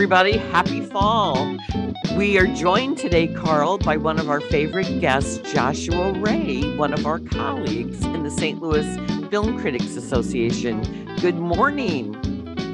everybody. Happy fall. We are joined today, Carl, by one of our favorite guests, Joshua Ray, one of our colleagues in the St. Louis Film Critics Association. Good morning.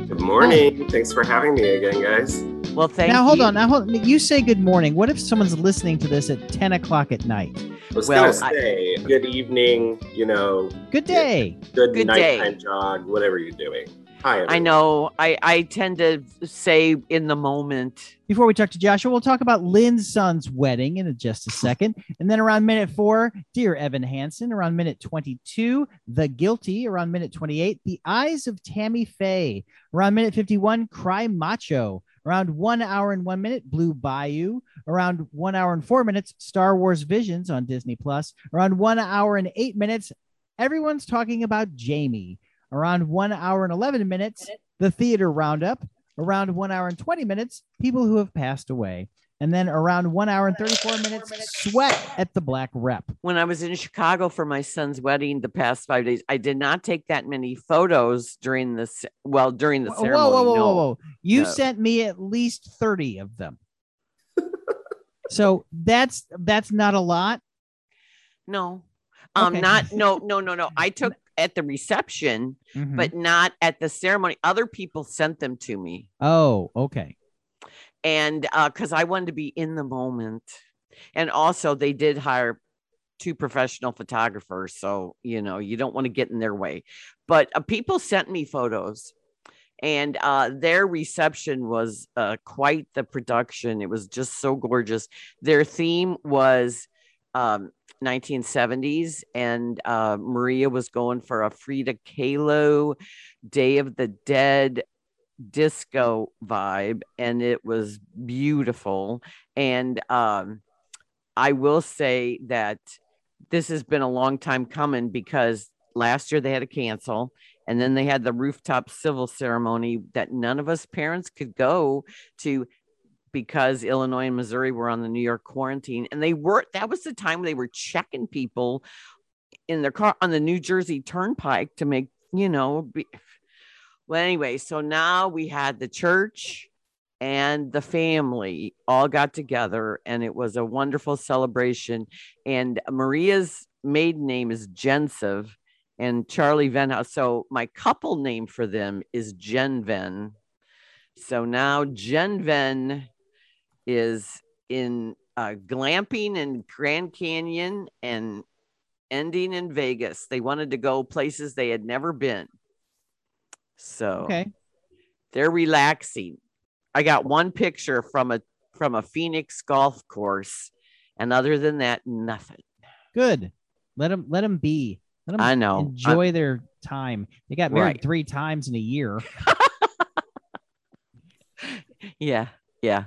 Good morning. Thanks for having me again, guys. Well, thank now, hold you. on. Now, hold, you say good morning. What if someone's listening to this at 10 o'clock at night? I was Well, gonna say good evening, you know, Good day. good, Good day. nighttime jog, whatever you're doing. Hi, I know. I, I tend to say in the moment. Before we talk to Joshua, we'll talk about Lynn's son's wedding in just a second. And then around minute four, Dear Evan Hansen. Around minute 22, The Guilty. Around minute 28, The Eyes of Tammy Faye. Around minute 51, Cry Macho. Around one hour and one minute, Blue Bayou. Around one hour and four minutes, Star Wars Visions on Disney Plus. Around one hour and eight minutes, everyone's talking about Jamie. Around one hour and 11 minutes, the theater roundup. Around one hour and 20 minutes, people who have passed away. And then around one hour and 34 minutes, sweat at the black rep. When I was in Chicago for my son's wedding the past five days, I did not take that many photos during this. Well, during the Whoa, ceremony. whoa, whoa, no. whoa, whoa. You No. sent me at least 30 of them. so that's that's not a lot. No. Um, Okay. not no, no, no, no. I took at the reception, Mhm. but not at the ceremony. Other people sent them to me. oh, okay. And uh, because I wanted to be in the moment. And also they did hire two professional photographers. So, you know, you don't want to get in their way. But uh, people sent me photos. And uh, their reception was uh, quite the production. It was just so gorgeous. Their theme was um, 1970s, and uh, Maria was going for a Frida Kahlo Day of the Dead disco vibe, and it was beautiful. And um, I will say that this has been a long time coming because last year they had to cancel. And then they had the rooftop civil ceremony that none of us parents could go to because Illinois and Missouri were on the New York quarantine. And they were, that was the time they were checking people in their car on the New Jersey Turnpike to make, you know, be, well, anyway, so now we had the church and the family all got together, and it was a wonderful celebration. And Maria's maiden name is Jensev, and Charlie Venhouse. So my couple name for them is Jen Ven. So now Jen Ven is in uh, glamping in Grand Canyon and ending in Vegas. They wanted to go places they had never been. So Okay. they're relaxing. I got one picture from a from a Phoenix golf course, and other than that, nothing. Good. Let them let them be. Let them I know. Enjoy their time. They got married Right. three times in a year. yeah, yeah.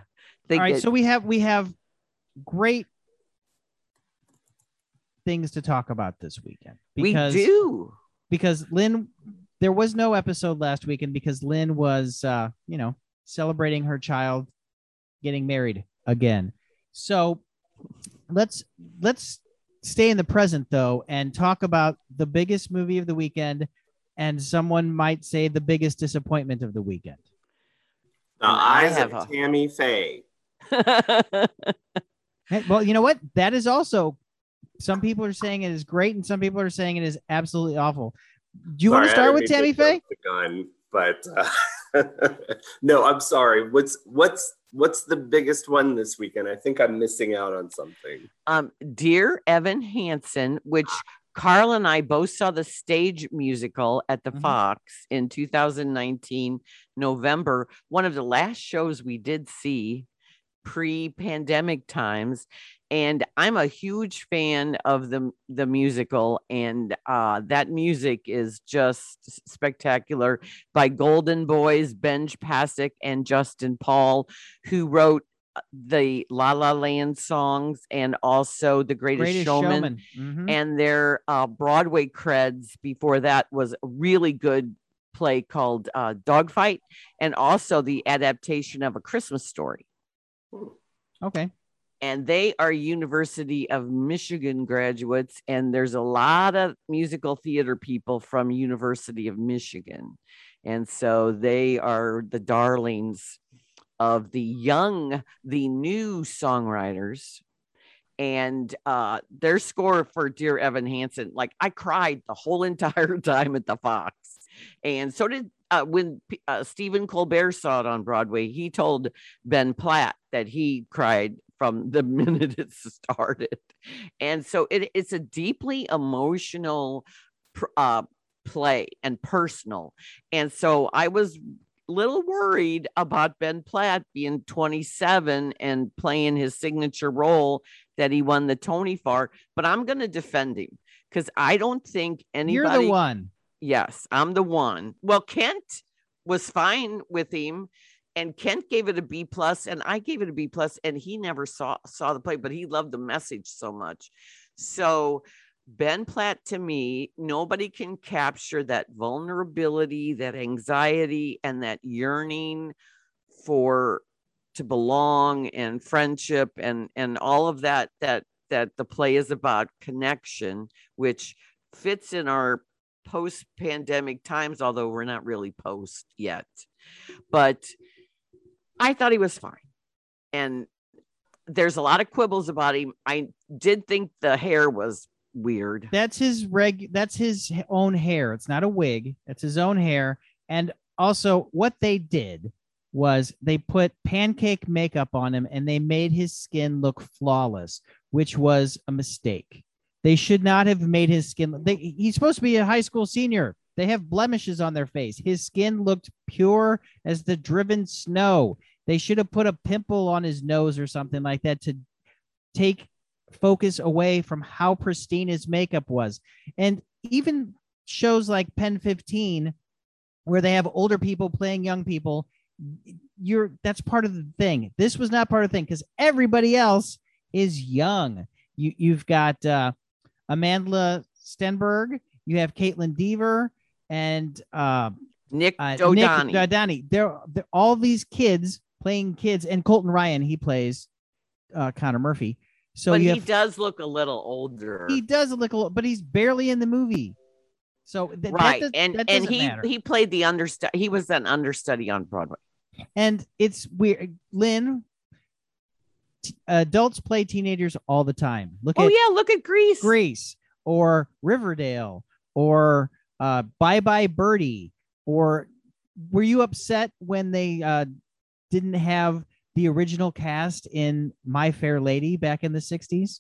They All right, get- so we have we have great things to talk about this weekend we do. because Lynn there was no episode last weekend because Lynn was uh you know celebrating her child getting married again. So let's let's stay in the present though and talk about the biggest movie of the weekend and someone might say the biggest disappointment of the weekend. The And I eyes have of a- Tammy Faye. Hey, well, you know what? That is also some people are saying it is great and some people are saying it is absolutely awful. Do you want to start with Tammy Faye? The gun, but uh, no, I'm sorry. What's what's what's the biggest one this weekend? I think I'm missing out on something. um, Dear Evan Hansen, which Carl and I both saw the stage musical at the Mhm. Fox in 2019 November. One of the last shows we did see pre-pandemic times, and I'm a huge fan of the the musical, and uh, that music is just spectacular by Golden Boys, Benj Pasek, and Justin Paul, who wrote uh, the La La Land songs and also The Greatest, Greatest Showman. Showman. Mhm. And their uh, Broadway creds before that was a really good play called uh, Dogfight, and also the adaptation of A Christmas Story. Okay. And they are University of Michigan graduates, and there's a lot of musical theater people from University of Michigan, and so they are the darlings of the young, the new songwriters. And uh their score for dear evan hansen like i cried the whole entire time at the fox. And so did uh, when uh, stephen colbert saw it on broadway he told ben platt that he cried from the minute it started and so it, it's a deeply emotional uh, play and personal and so i was little worried about Ben Platt being 27 and playing his signature role that he won the Tony for, but I'm going to defend him because I don't think anybody. You're the one. Yes, I'm the one. Well, Kent was fine with him, and Kent gave it a B plus, and I gave it a B plus, and he never saw saw the play, but he loved the message so much. So Ben Platt to me, nobody can capture that vulnerability, that anxiety, and that yearning for to belong and friendship and and all of that that that the play is about connection, which fits in our post-pandemic times, although we're not really post yet. But I thought he was fine. And there's a lot of quibbles about him. I did think the hair was weird. That's his reg. That's his own hair. It's not a wig. It's his own hair. And also, what they did was they put pancake makeup on him and they made his skin look flawless, which was a mistake. They should not have made his skin. They, he's supposed to be a high school senior. They have blemishes on their face. His skin looked pure as the driven snow. They should have put a pimple on his nose or something like that to take focus away from how pristine his makeup was. And even shows like Pen 15, where they have older people playing young people, you're that's part of the thing. This was not part of the thing because everybody else is young. You you've got uh Amandla Stenberg, you have Kaitlyn Dever, and uh Nick uh, Dodani. Nik Dodani. They're, they're all these kids playing kids, and Colton Ryan, he plays uh Connor Murphy. So but he have, does look a little older. He does look a little, but he's barely in the movie. So th- right, that does, and and he matter. he played the understudy. He was an understudy on Broadway. And it's weird, Lynn. T- adults play teenagers all the time. Look Oh at yeah, look at Grease. Grease or Riverdale or uh, Bye Bye Birdie. Or were you upset when they uh, didn't have the original cast in My Fair Lady back in the 60s?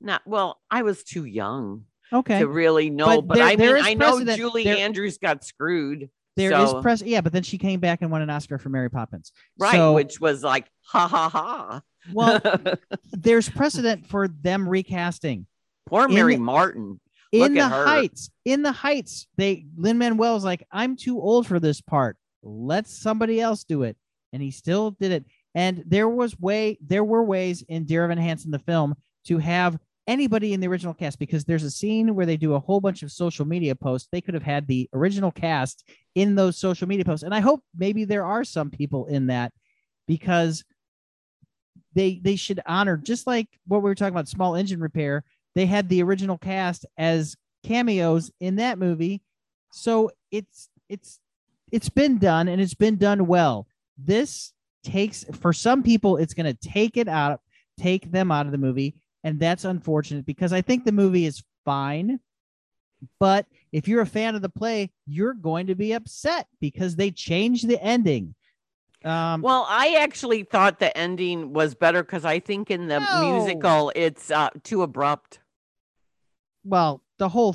Not well. I was too young Okay. to really know, But but, there- I mean, I know. Julie There- Andrews got screwed. There is so, press, yeah, but then she came back and won an Oscar for Mary Poppins. right, So, which was like ha ha ha. well, there's precedent for them recasting. Poor Mary the- Martin. in Look the her. heights in the heights they lin manuel's like i'm too old for this part let somebody else do it and he still did it and there was way there were ways in dear evan hansen the film to have anybody in the original cast because there's a scene where they do a whole bunch of social media posts. They could have had the original cast in those social media posts. And i hope maybe there are some people in that because they they should honor just like what we were talking about small engine repair. They had the original cast as cameos in that movie. So it's it's it's been done and it's been done well. This takes for some people it's going to take it out take them out of the movie and that's unfortunate because i think the movie is fine but if you're a fan of the play you're going to be upset because they changed the ending um Well, I actually thought the ending was better because I think in the No. musical it's uh, too abrupt. well the whole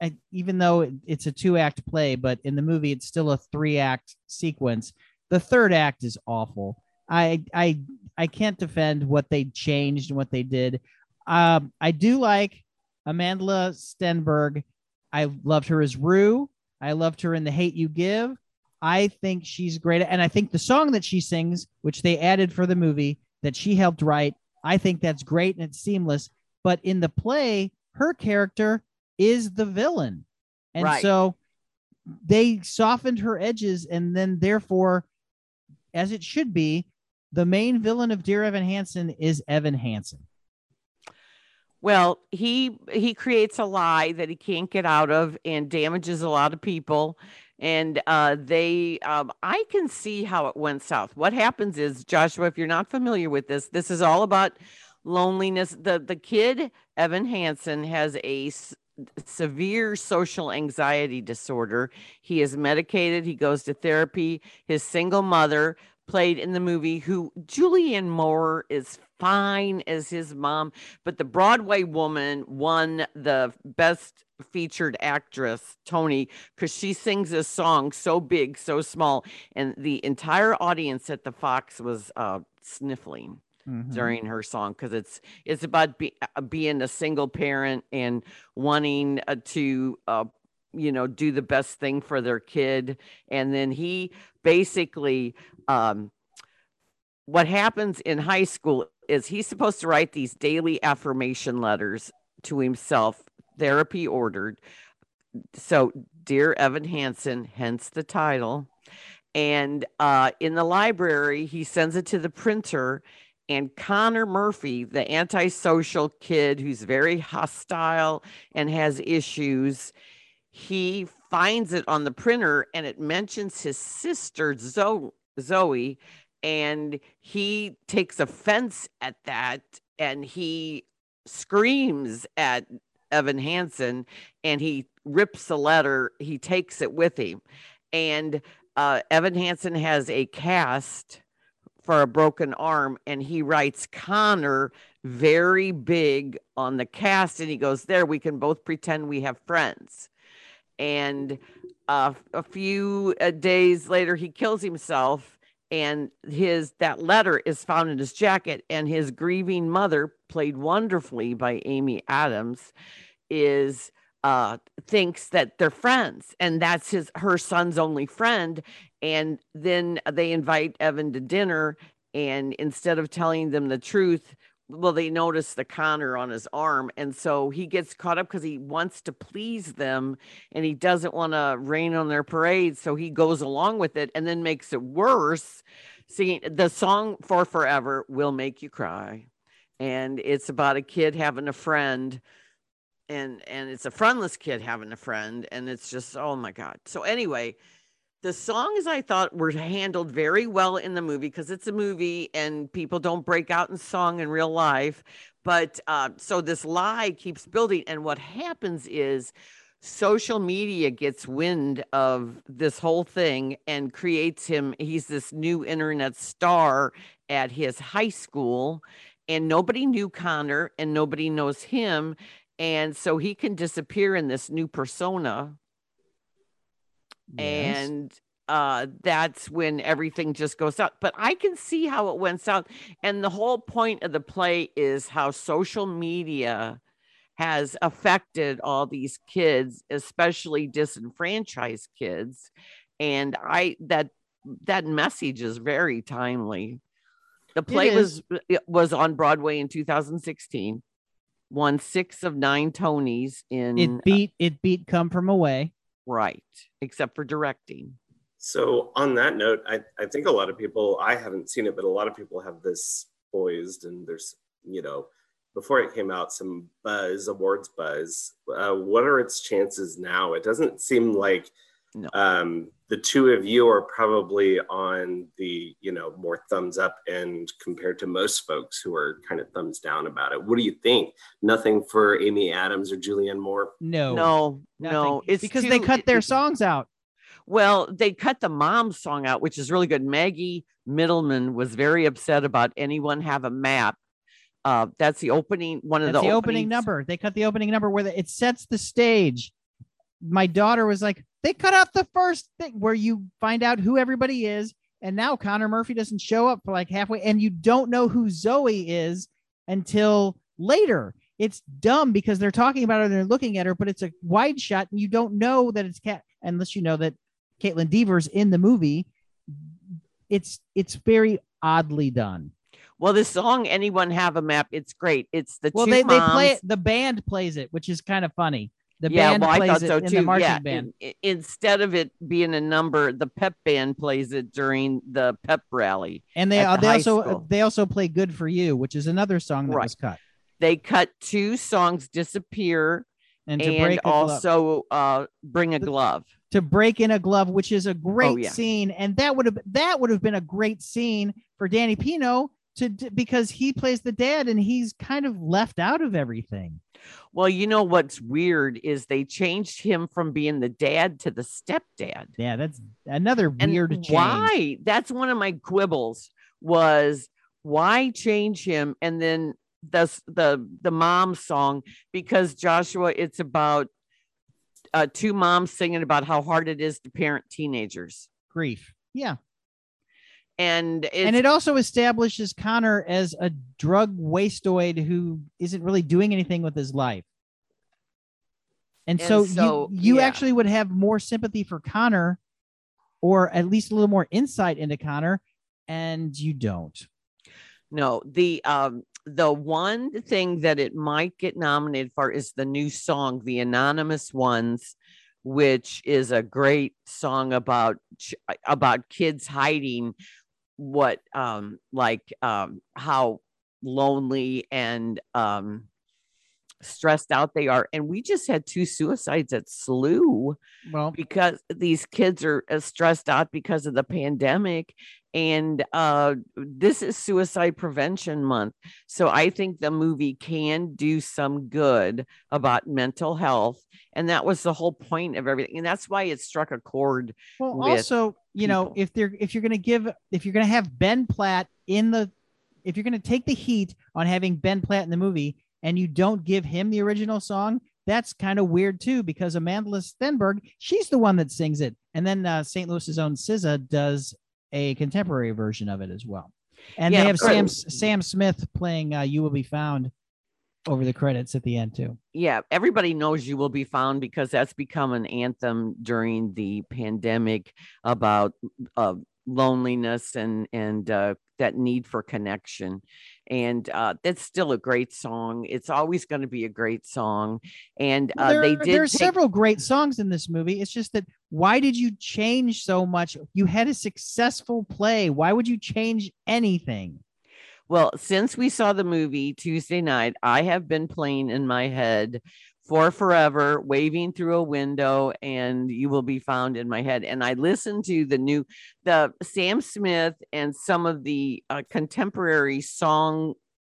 th- even though it- it's a two act play but in the movie it's still a three act sequence the third act is awful i i i can't defend what they changed and what they did. Um i do like Amanda stenberg. I loved her as rue. I loved her in the hate you give. I think she's great. And i think the song that she sings which they added for the movie that she helped write i think that's great and it's seamless. But in the play her character is the villain. And Right. so they softened her edges and then therefore as it should be the main villain of dear evan hansen is evan hansen Well, he he creates a lie that he can't get out of and damages a lot of people. And uh, they, um, I can see how it went south. What happens is, Joshua, if you're not familiar with this, this is all about loneliness. The the kid Evan Hansen has a severe social anxiety disorder. He is medicated. He goes to therapy. His single mother played in the movie who Julianne Moore is fine as his mom, but the Broadway woman won the best featured actress Tony because she sings a song so big, so small, and the entire audience at the Fox was uh, sniffling Mhm. during her song because it's it's about be, uh, being a single parent and wanting uh, to uh, you know do the best thing for their kid and then he basically um what happens in high school is he's supposed to write these daily affirmation letters to himself therapy ordered. So dear evan hansen hence the title. And uh, in the library he sends it to the printer and Connor Murphy, the antisocial kid who's very hostile and has issues, he finds it on the printer and it mentions his sister Zo- Zoe, and he takes offense at that and he screams at Evan Hansen and he rips the letter, he takes it with him. And uh, Evan Hansen has a cast for a broken arm and he writes Connor very big on the cast and he goes there we can both pretend we have friends and uh, a few uh, days later he kills himself and his that letter is found in his jacket and his grieving mother played wonderfully by Amy Adams is uh thinks that they're friends and that's his her son's only friend and then they invite Evan to dinner and instead of telling them the truth well they notice the Connor on his arm and so he gets caught up because he wants to please them and he doesn't want to rain on their parade so he goes along with it and then makes it worse singing the song for forever will make you cry and it's about a kid having a friend and and it's a friendless kid having a friend and it's just oh my god. So anyway the songs i thought were handled very well in the movie because it's a movie and people don't break out in song in real life but uh, so this lie keeps building and what happens is social media gets wind of this whole thing and creates him he's this new internet star at his high school and nobody knew connor and nobody knows him and so he can disappear in this new persona Yes. and uh that's when everything just goes out but i can see how it went south. And the whole point of the play is how social media has affected all these kids especially disenfranchised kids. And i that that message is very timely. The play was it was on broadway in 2016 won six of nine tonys in it beat it beat Come From Away. Right except for directing So on that note, I, I think a lot of people, I haven't seen it, but a lot of people have this poised and there's, you know, before it came out, some buzz, awards buzz. Uh, what are its chances now? It doesn't seem like No. um, the two of you are probably on the, you know, more thumbs up end compared to most folks who are kind of thumbs down about it. What do you think? Nothing for Amy Adams or Julianne Moore? No, no nothing. no it's because they cut their it- songs out. Well, they cut the mom song out, which is really good. Maggie Middleman was very upset about anyone have a map. Uh, that's the opening, one of That's the, the opening number. They cut the opening number where the, it sets the stage. My daughter was like, they cut out the first thing where you find out who everybody is, and now Connor Murphy doesn't show up for like halfway, and you don't know who Zoe is until later. It's dumb because they're talking about her and they're looking at her, but it's a wide shot, and you don't know that it's Cat unless you know that Kaitlyn Dever's in the movie. It's it's very oddly done. Well, this song, anyone have a map? It's great. It's the Well, they, they play it. The band plays it, which is kind of funny. The yeah, band well, I thought it so in too. the marching yeah, band. in- instead of it being a number, the pep band plays it during the pep rally. And they uh, the they also school. they also play "Good for You," which is another song that Right. was cut. They cut two songs disappear And and, break also uh, bring a glove. to break in a glove, which is a great Oh, yeah. scene, and that would have that would have been a great scene for Danny Pino to because he plays the dad and he's kind of left out of everything. Well, you know what's weird is they changed him from being the dad to the stepdad. Yeah, that's another And weird change. why? That's one of my quibbles was why change him and then the the the mom song because Joshua it's about uh, two moms singing about how hard it is to parent teenagers. Grief. Yeah. And it's, and it also establishes Connor as a drug wasteoid who isn't really doing anything with his life. And, And so, so, you, you yeah. actually would have more sympathy for Connor or at least a little more insight into Connor, and you don't. No, the um the one thing that it might get nominated for is the new song, The Anonymous Ones, which is a great song about about kids hiding what um like um how lonely and um stressed out they are. And we just had two suicides at SLU Well, because these kids are uh, stressed out because of the pandemic. And uh this is suicide prevention month. So i think the movie can do some good about mental health. And that was the whole point of everything. And that's why it struck a chord well, with also, you know, if they're if you're gonna give if you're gonna have Ben Platt in the if you're gonna take the heat on having Ben Platt in the movie and you don't give him the original song, that's kind of weird too, because Amanda Stenberg, she's the one that sings it. And then uh, St. Louis's own SZA does a contemporary version of it as well. And Yeah, they have Sam Sam Smith playing uh, You Will Be Found over the credits at the end too. yeah everybody knows you will be found because that's become an anthem during the pandemic about uh, loneliness and and uh, that need for connection and uh, that's still a great song it's always going to be a great song and uh, there, they did there are take- several great songs in this movie. It's just that why did you change so much? You had a successful play. Why would you change anything? Well, since we saw the movie Tuesday night, I have been playing in my head for forever, waving through a window, and you will be found in my head. And I listened to the new, the Sam Smith and some of the uh, contemporary song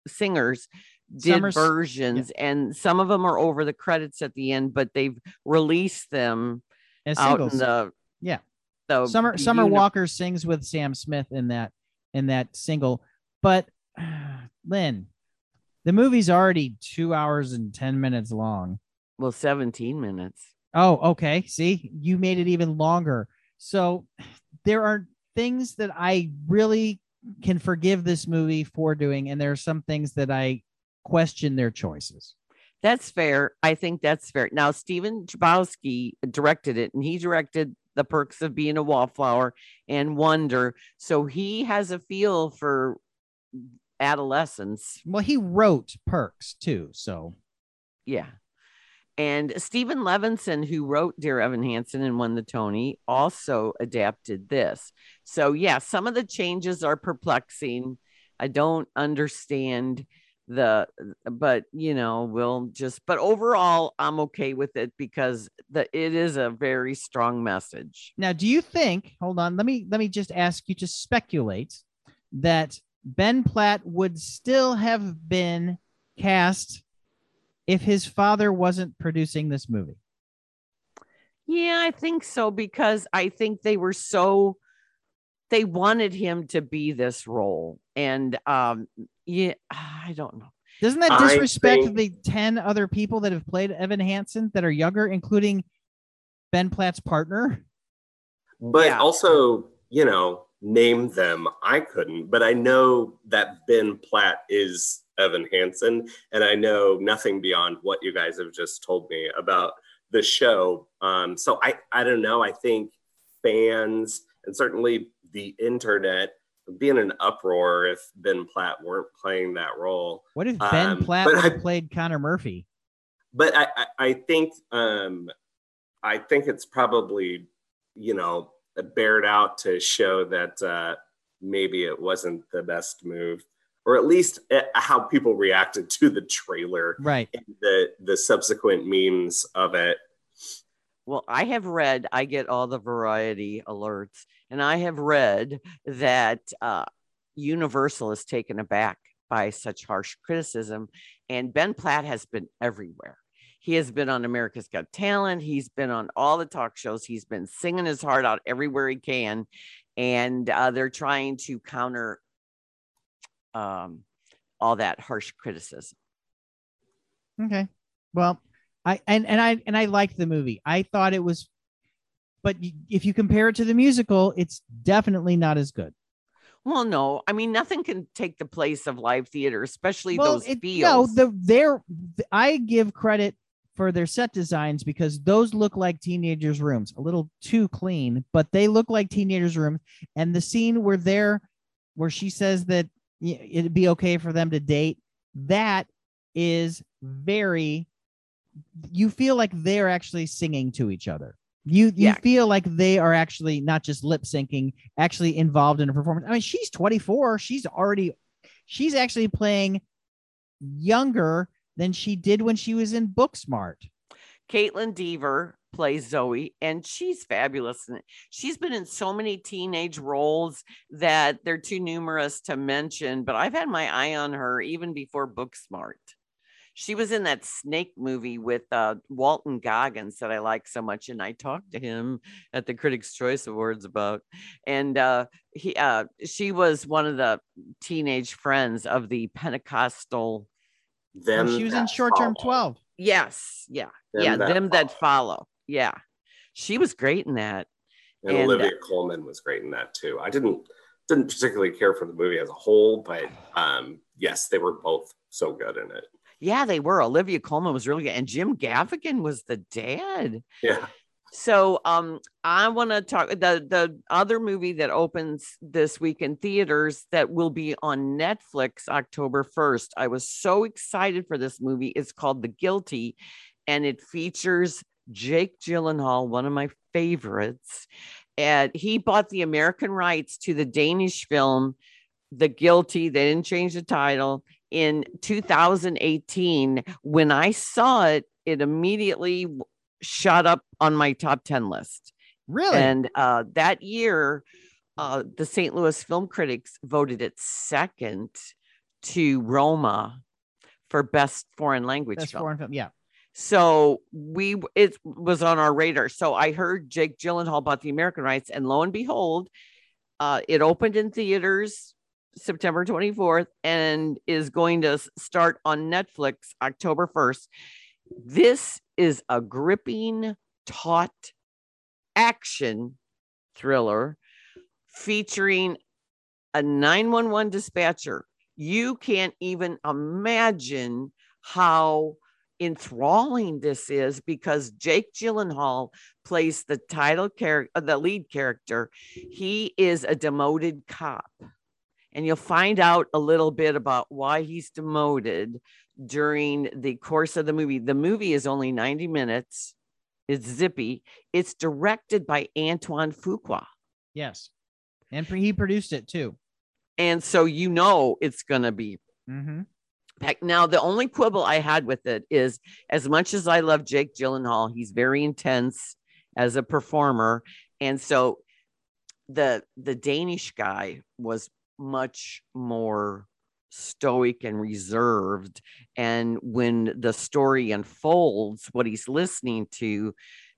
singers did Summers- versions, and some of them are over the credits at the end, but they've released them As out singles. in the Yeah. The Summer Summer uni- Walker sings with Sam Smith in that in that single. But Lynn, the movie's already two hours and ten minutes long. well, 17 minutes. Oh, okay. See, you made it even longer. So there are things that I really can forgive this movie for doing, and there are some things that I question their choices. That's fair. I think that's fair. Now, Stephen Chbosky directed it, and he directed The Perks of Being a Wallflower and Wonder. So he has a feel for adolescence. Well, he wrote Perks too, so Yeah. And Steven Levenson, who wrote Dear Evan Hansen and won the Tony, also adapted this. So, yeah, some of the changes are perplexing. I don't understand the, but you know, we'll just, but overall, I'm okay with it because the it is a very strong message. Now, do you think? Hold on, let me let me just ask you to speculate that Ben Platt would still have been cast if his father wasn't producing this movie. Yeah, I think so because I think they were so they wanted him to be this role. And um yeah, I don't know. Doesn't that disrespect think- the ten other people that have played Evan Hansen that are younger, including Ben Platt's partner? but Yeah. also you know name them. I couldn't but i know that ben platt is evan hansen and i know nothing beyond what you guys have just told me about the show. Um, so i i don't know. I think fans and certainly the internet would be in an uproar if ben platt weren't playing that role. What if Ben Um, Platt I- played Connor Murphy? but I, I, I think um, I think it's probably you know bared out to show that uh, maybe it wasn't the best move. or at least uh, how people reacted to the trailer, right? And the the subsequent memes of it. Well, I have read. I get all the variety alerts, and I have read that uh, Universal is taken aback by such harsh criticism, and Ben Platt has been everywhere. He has been on America's Got Talent. He's been on all the talk shows. He's been singing his heart out everywhere he can. And uh, they're trying to counter um, all that harsh criticism. Okay. Well, I and and I and I liked the movie. I thought it was, but if you compare it to the musical, it's definitely not as good. Well, no, I mean nothing can take the place of live theater, especially well, those it, feels. No, the there I give credit for their set designs because those look like teenagers' rooms, a little too clean, but they look like teenagers' rooms. And the scene where they're where she says that it'd be okay for them to date, that is very you feel like they're actually singing to each other. You you yeah. feel like they are actually not just lip syncing, actually involved in a performance. I mean, she's 24. She's already she's actually playing younger than she did when she was in Booksmart. Kaitlyn Dever plays Zoe, and she's fabulous. And she's been in so many teenage roles that they're too numerous to mention. But I've had my eye on her even before Booksmart. She was in that Snake movie with uh, Walton Goggins that I like so much, and I talked to him at the Critics' Choice Awards about. And uh, he, uh, she was one of the teenage friends of the Pentecostal them she was in short term 12 yes yeah them yeah that them follow. that follow. yeah. She was great in that and, and olivia uh, colman was great in that too. I didn't didn't particularly care for the movie as a whole but um yes they were both so good in it. Yeah they were. Olivia colman was really good and jim gaffigan was the dad. Yeah so um, I want to talk the the other movie that opens this week in theaters that will be on Netflix October 1st. I was so excited for this movie. It's called The Guilty and it features Jake Gyllenhaal, one of my favorites. And he bought the American rights to the Danish film The Guilty. They didn't change the title in 2018. When I saw it, it immediately shot up on my top 10 list. Really? And uh, that year, uh, the St. Louis Film Critics voted it second to Roma for best foreign language best film. Foreign film, yeah. So we it was on our radar. So I heard Jake Gyllenhaal about the American rights, and lo and behold, uh, it opened in theaters September 24th and is going to start on Netflix October 1st. This is a gripping, taut action thriller featuring a 911 dispatcher. You can't even imagine how enthralling this is because Jake Gyllenhaal plays the title character, uh, the lead character. He is a demoted cop. And you'll find out a little bit about why he's demoted during the course of the movie. The movie is only 90 minutes. It's zippy. It's directed by Antoine Fuqua. Yes. And he produced it too. And so you know it's going to be. Mm-hmm. Now, the only quibble I had with it is as much as I love Jake Gyllenhaal, he's very intense as a performer. And so the the Danish guy was much more stoic and reserved. And when the story unfolds, what he's listening to,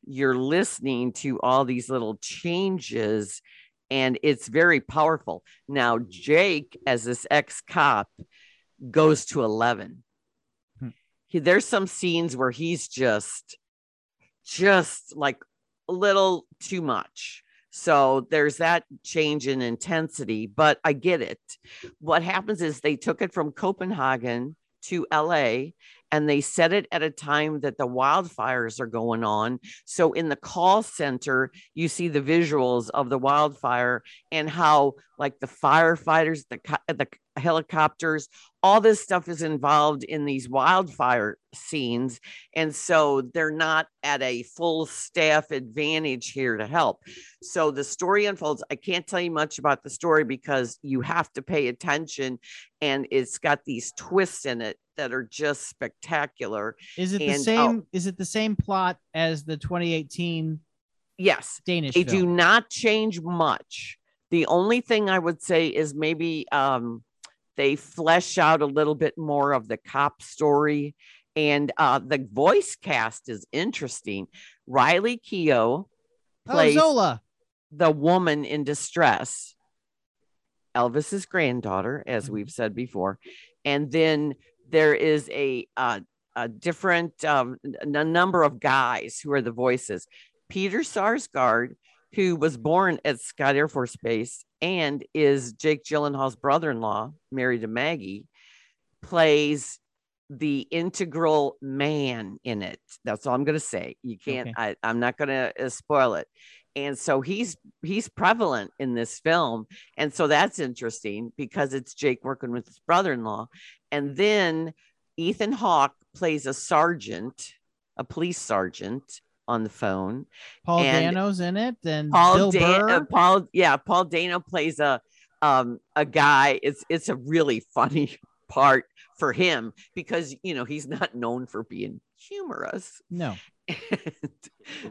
you're listening to all these little changes, and it's very powerful. Now, Jake, as this ex cop, goes to 11. Hmm. He, there's some scenes where he's just, just like a little too much so there's that change in intensity, but I get it. What happens is they took it from Copenhagen to LA and they set it at a time that the wildfires are going on. So in the call center, you see the visuals of the wildfire and how like the firefighters, the the helicopters, all this stuff is involved in these wildfire scenes. And so they're not at a full staff advantage here to help. So the story unfolds. I can't tell you much about the story because you have to pay attention and it's got these twists in it that are just spectacular. Is it And- the oh. same? Is it the same plot as the 2018 Yes, Danish they film? do not change much. The only thing I would say is maybe um, they flesh out a little bit more of the cop story, and uh, the voice cast is interesting. Riley Keough Oh, plays Zola. the woman in distress, Elvis's granddaughter, as Mhm. we've said before, and then there is a uh, a different um, a number of guys who are the voices. Peter Sarsgaard, who was born at Scott Air Force Base and is Jake Gyllenhaal's brother-in-law, married to Maggie, plays the integral man in it. That's all I'm going to say. You can't. Okay. I, I'm not going to uh, spoil it. And so he's he's prevalent in this film, and so that's interesting because it's Jake working with his brother-in-law, and then Ethan Hawke plays a sergeant, a police sergeant on the phone. Paul and Dano's in it, and Paul Bill Dan- Burr. uh, Paul yeah, Paul Dano plays a um a guy. It's it's a really funny part for him because you know he's not known for being humorous. no,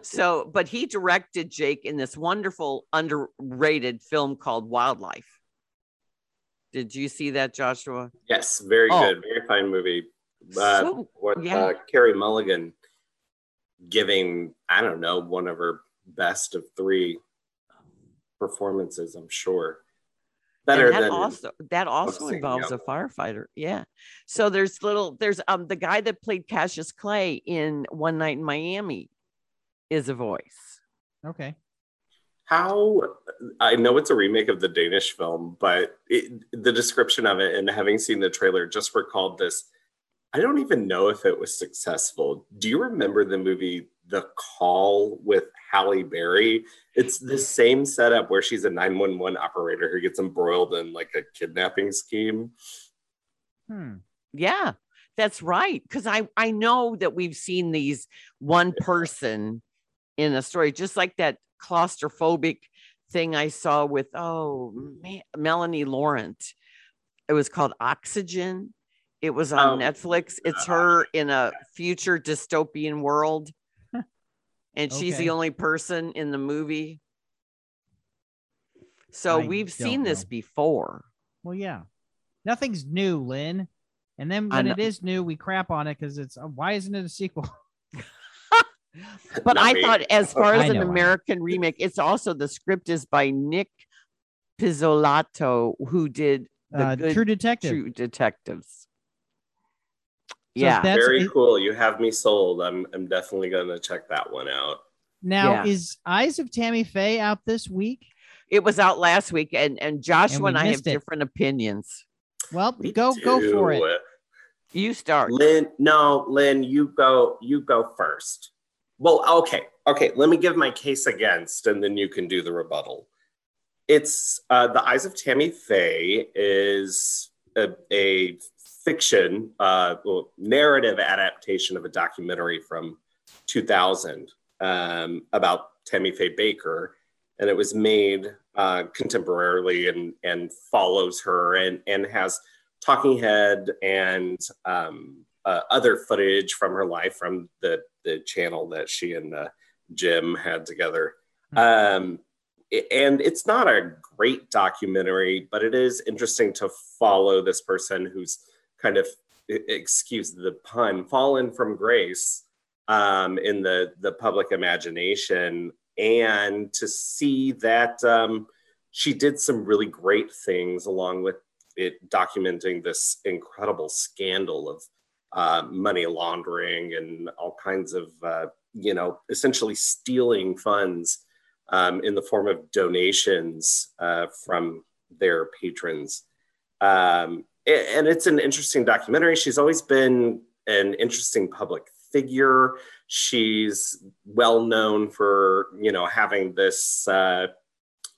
so, but he directed Jake in this wonderful underrated film called Wildlife. Did you see that, Joshua? Yes, very Oh. good, very fine movie. Uh, So, what yeah. uh, Carey Mulligan giving I don't know one of her best of three performances. I'm sure better and that than also that also involves yeah. a firefighter. Yeah. So there's little there's um the guy that played Cassius Clay in One Night in Miami is a voice. okay. how I know it's a remake of the Danish film, but it, the description of it and having seen the trailer just recalled this. I don't even know if it was successful. Do you remember the movie The Call with Halle Berry? It's the same setup where she's a 911 operator who gets embroiled in like a kidnapping scheme. Hmm. Yeah, that's right. Because I I know that we've seen these one person in a story, just like that claustrophobic thing I saw with oh man, Melanie Laurent. It was called Oxygen. It was on Oh, Netflix. It's her in a future dystopian world, and she's Okay. the only person in the movie. So I we've seen don't this before. Well, yeah. Nothing's new, Lynn. And then when it is new, we crap on it because it's uh, why isn't it a sequel? But Not I me. thought, as far as an know. American remake, it's also the script is by Nic Pizzolatto, who did the Uh, True Detective. True Detectives. So yeah, that's Very it- cool. You have me sold. I'm I'm definitely gonna check that one out. Now Yeah. is Eyes of Tammy Faye out this week? it was out last week, and and Joshua we and, I have it. different opinions. Well, Me go go for it. You start. Lynn, no, Lynn, you go, you go first. Well, okay, okay. Let me give my case against, and then you can do the rebuttal. It's uh, the Eyes of Tammy Faye is a, a fiction, uh, well, narrative adaptation of a documentary from 2000 um, about Tammy Faye Bakker, and it was made uh, contemporarily and and follows her and and has Talking Head and um, uh, other footage from her life from the the channel that she and uh, Jim had together. Um, and it's not a great documentary, but it is interesting to follow this person who's kind of excuse the pun fallen from grace um, in the the public imagination, and to see that um, she did some really great things along with it documenting this incredible scandal of uh, money laundering and all kinds of uh, you know essentially stealing funds um, in the form of donations uh, from their patrons. Um, and it's an interesting documentary she's always been an interesting public figure. She's well known for, you know, having this uh,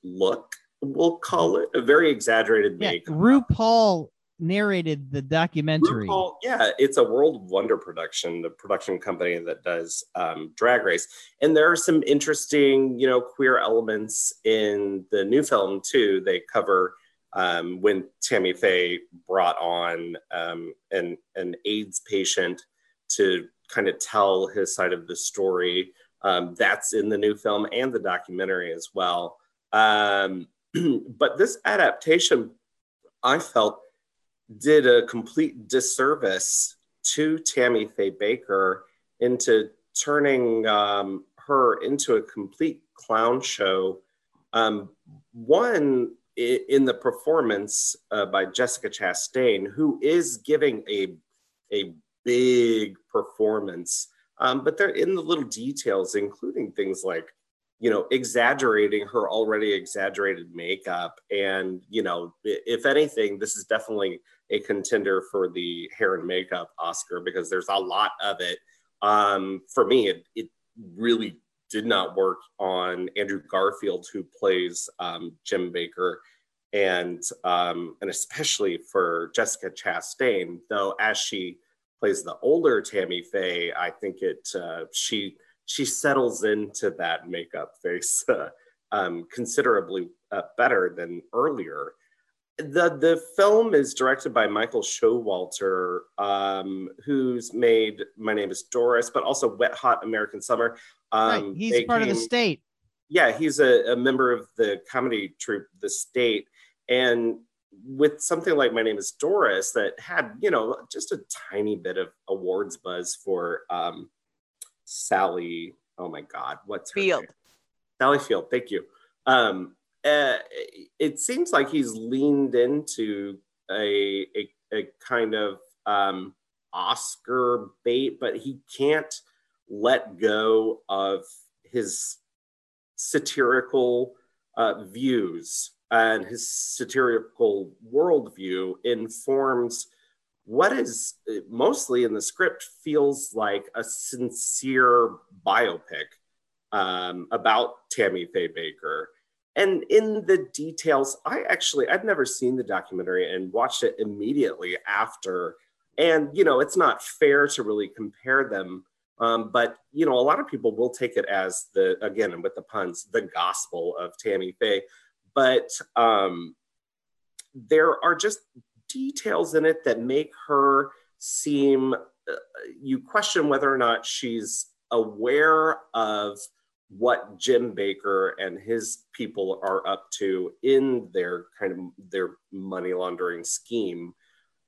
look, we'll call it a very exaggerated Yeah, makeup. RuPaul narrated the documentary. RuPaul, yeah, it's a World Wonder production, the production company that does um, Drag Race, and there are some interesting, you know, queer elements in the new film too. They cover um, when Tammy Faye brought on um, an an AIDS patient to kind of tell his side of the story. Um, that's in the new film and the documentary as well. Um, but this adaptation, I felt did a complete disservice to Tammy Faye Bakker into turning um, her into a complete clown show. Um, one in the performance uh, by Jessica Chastain, who is giving a a big performance, um, but they're in the little details, including things like you know exaggerating her already exaggerated makeup and you know if anything this is definitely a contender for the hair and makeup Oscar because there's a lot of it. Um, for me, it, it really did not work on Andrew Garfield, who plays um, Jim Bakker, and um, and especially for Jessica Chastain. Though as she plays the older Tammy Faye, I think it uh, she she settles into that makeup face uh, um, considerably uh, better than earlier the the film is directed by Michael Showalter, um, who's made My Name Is Doris, but also Wet Hot American Summer. Um, right. He's they part of the state. yeah, he's a, a member of the comedy troupe, The State. And with something like My Name is Doris, that had, you know, just a tiny bit of awards buzz for um, Sally. Oh my God, what's her Field. name? Sally Field, thank you. Um, uh, it seems like he's leaned into a, a, a kind of um, Oscar bait, but he can't let go of his satirical uh, views and his satirical worldview informs what is uh, mostly in the script feels like a sincere biopic um, about Tammy Faye Bakker. And in the details, I actually, i've never seen the documentary and watched it immediately after. And, you know, it's not fair to really compare them um, but you know, a lot of people will take it as the again, and with the puns, the gospel of Tammy Faye. But um, there are just details in it that make her seem. Uh, you question whether or not she's aware of what Jim Bakker and his people are up to in their kind of their money laundering scheme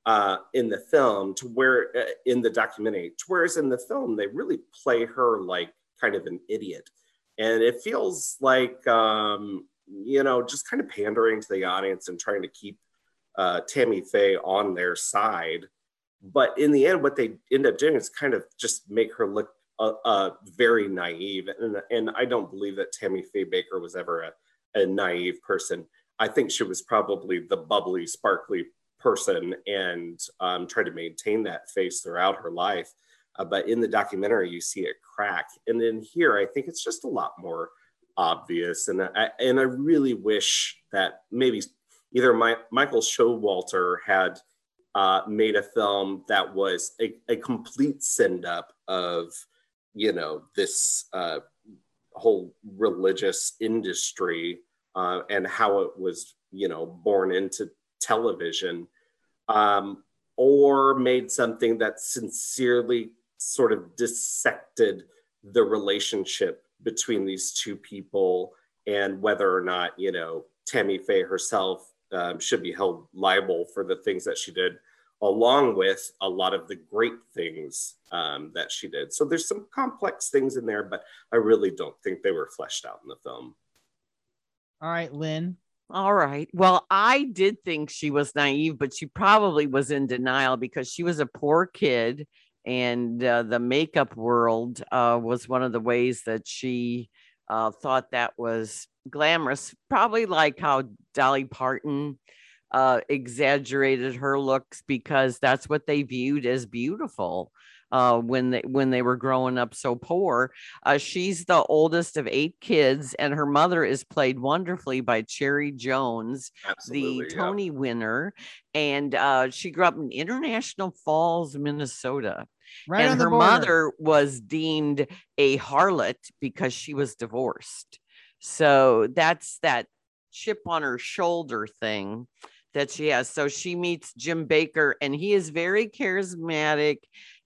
uh, in the film to where uh, in the documentary. To whereas in the film they really play her like kind of an idiot. And it feels like um, you know just kind of pandering to the audience and trying to keep uh, tammy faye on their side. But in the end what they end up doing is kind of just make her look uh, uh, very naive and, and i don't believe that tammy faye bakker was ever a, a naive person i think she was probably the bubbly sparkly person and um, try to maintain that face throughout her life. Uh, but in the documentary, you see it crack. And then here, I think it's just a lot more obvious. And I, and I really wish that maybe either my, Michael Showalter had uh, made a film that was a, a complete send up of, you know, this uh, whole religious industry uh, and how it was, you know, born into television um, or made something that sincerely sort of dissected the relationship between these two people and whether or not you know Tammy Faye herself um, should be held liable for the things that she did, along with a lot of the great things um, that she did. So there's some complex things in there, but I really don't think they were fleshed out in the film. All right, Lynn. All right. Well, I did think she was naive, but she probably was in denial because she was a poor kid. And uh, the makeup world uh, was one of the ways that she uh, thought that was glamorous, probably like how Dolly Parton uh, exaggerated her looks because that's what they viewed as beautiful uh, when they when they were growing up so poor. Uh, she's the oldest of eight kids, and her mother is played wonderfully by Cherry Jones, Absolutely, the yeah. Tony winner, and uh, she grew up in International Falls, Minnesota. Right and her mother was deemed a harlot because she was divorced. So that's that chip on her shoulder thing that she has. So she meets Jim Bakker, and he is very charismatic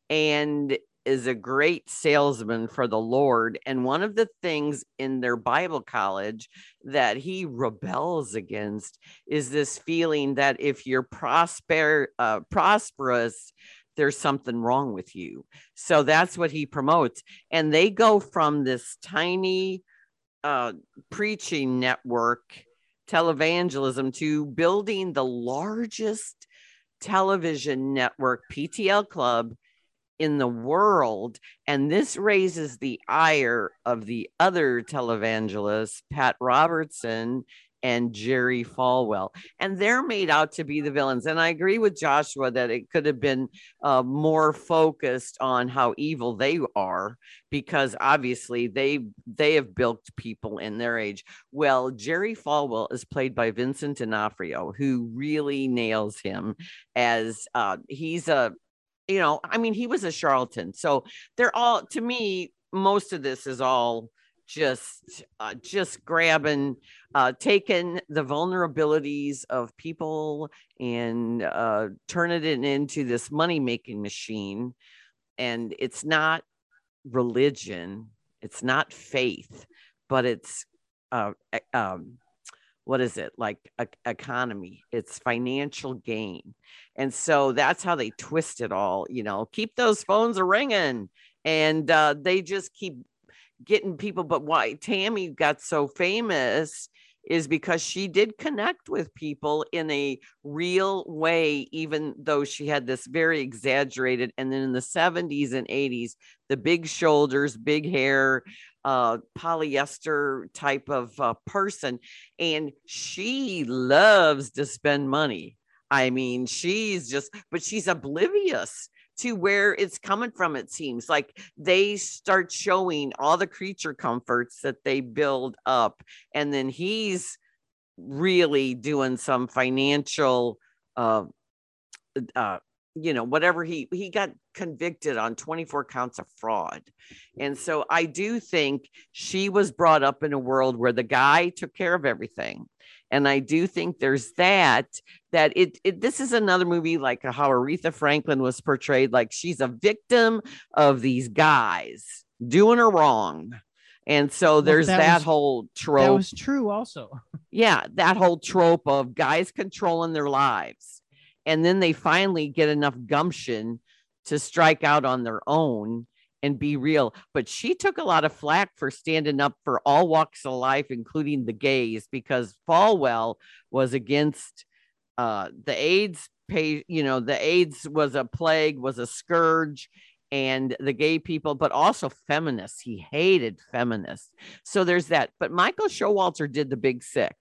and is a great salesman for the Lord. And one of the things in their Bible college that he rebels against is this feeling that if you're prosper, uh, prosperous, there's something wrong with you. So that's what he promotes. And they go from this tiny uh, preaching network, televangelism, to building the largest television network, PTL Club, in the world. And this raises the ire of the other televangelists, Pat Robertson and Jerry Falwell. And they're made out to be the villains. And I agree with Joshua that it could have been uh, more focused on how evil they are, because obviously they they have bilked people in their age. Well, Jerry Falwell is played by Vincent D'Onofrio, who really nails him as uh, he's a you know, I mean, he was a charlatan. So they're all to me, most of this is all just uh, just grabbing uh taking the vulnerabilities of people and uh turning it into this money making machine. And it's not religion it's not faith but it's uh um what is it? Like e- economy. It's financial gain. And so that's how they twist it all you know keep those phones a ringing and uh they just keep getting people but why tammy got so famous is because she did connect with people in a real way even though she had this very exaggerated and then in the 70s and 80s the big shoulders big hair uh polyester type of uh, person. And she loves to spend money. I mean she's just but she's oblivious to where it's coming from it seems like they start showing all the creature comforts that they build up and then he's really doing some financial uh uh you know whatever he he got convicted on 24 counts of fraud. And so i do think she was brought up in a world where the guy took care of everything and i do think there's that that it, it this is another movie like how aretha franklin was portrayed like she's a victim of these guys doing her wrong and so there's that that, was- whole trope. That was true also. yeah, that whole trope of guys controlling their lives. And then they finally get enough gumption to strike out on their own and be real. But she took a lot of flack for standing up for all walks of life, including the gays, because Falwell was against uh, the AIDS pay, you know, the AIDS was a plague, was a scourge. And the gay people, but also feminists. He hated feminists. So there's that. But Michael Showalter did the big sick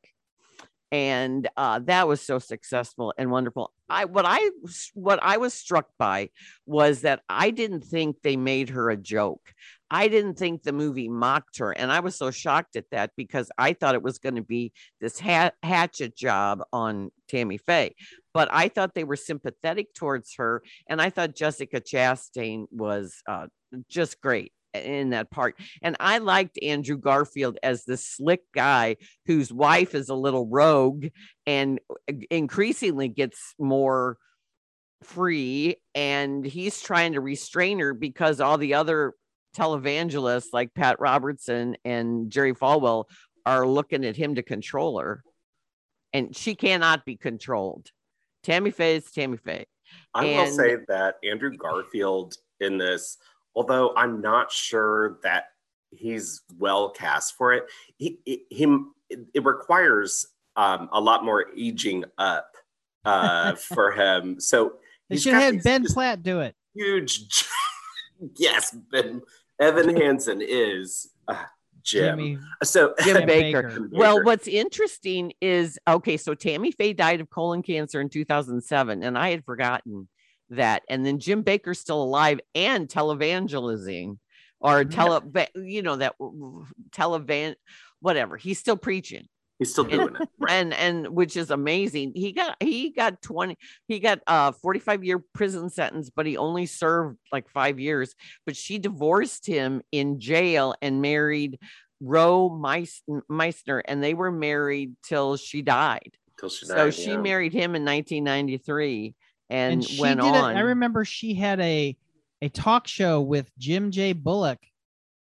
and uh, that was so successful and wonderful. I what I what I was struck by was that I didn't think they made her a joke. I didn't think the movie mocked her, and I was so shocked at that because I thought it was going to be this ha- hatchet job on Tammy Faye. But I thought they were sympathetic towards her, and I thought Jessica Chastain was uh, just great in that part. And I liked Andrew Garfield as the slick guy whose wife is a little rogue and increasingly gets more free. And he's trying to restrain her because all the other televangelists like Pat Robertson and Jerry Falwell are looking at him to control her. And she cannot be controlled. Tammy Faye is Tammy Faye. I will say that Andrew Garfield in this, although I'm not sure that he's well cast for it, he, he him it requires um, a lot more aging up uh, for him. So They he's should have Ben Platt do it. huge. yes, Ben Evan Hansen is uh, Jim. Jimmy So Jim Jim Bakker. Bakker. Well, what's interesting is okay, so Tammy Faye died of colon cancer in 2007, and I had forgotten that. And then Jim Bakker's still alive and televangelizing or tele, you know, that televan, whatever. He's still preaching. he's still doing it. Right. and and which is amazing he got he got 20 he got a 45 year prison sentence but he only served like five years but she divorced him in jail and married Roe Meis- Messner and they were married till she died Till she died. so she yeah. married him in 1993 and, and she went did on it. I remember she had a a talk show with Jim J. Bullock.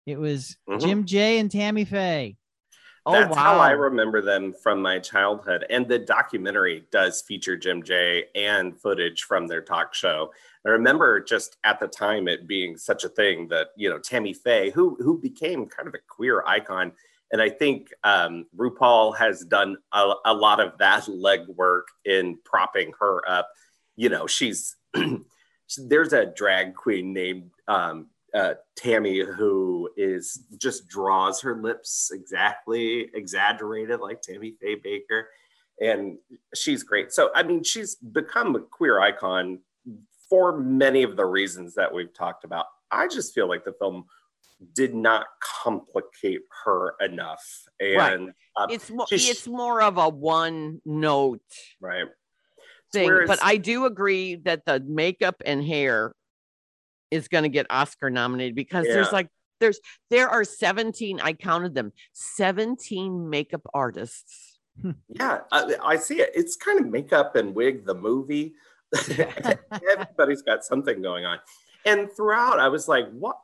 It was Mhm. Jim J. and Tammy Faye. oh That's wow how I remember them from my childhood. And the documentary does feature Jim J and footage from their talk show. I remember just at the time it being such a thing that, you know, Tammy Faye, who who became kind of a queer icon. And I think um, RuPaul has done a, a lot of that legwork in propping her up. You know, she's there's a drag queen named um, uh, Tammy, who is just draws her lips exactly exaggerated like Tammy Faye Bakker, and she's great. So I mean, she's become a queer icon for many of the reasons that we've talked about. I just feel like the film did not complicate her enough, and um, it's she's- it's more of a one note right. Thing. Whereas- but I do agree that the makeup and hair is going to get Oscar nominated because there's like there's there are 17 I counted them 17 makeup artists. Hmm. Yeah, I, I see it. It's kind of makeup and wig, the movie. Everybody's got something going on. And throughout, I was like, what?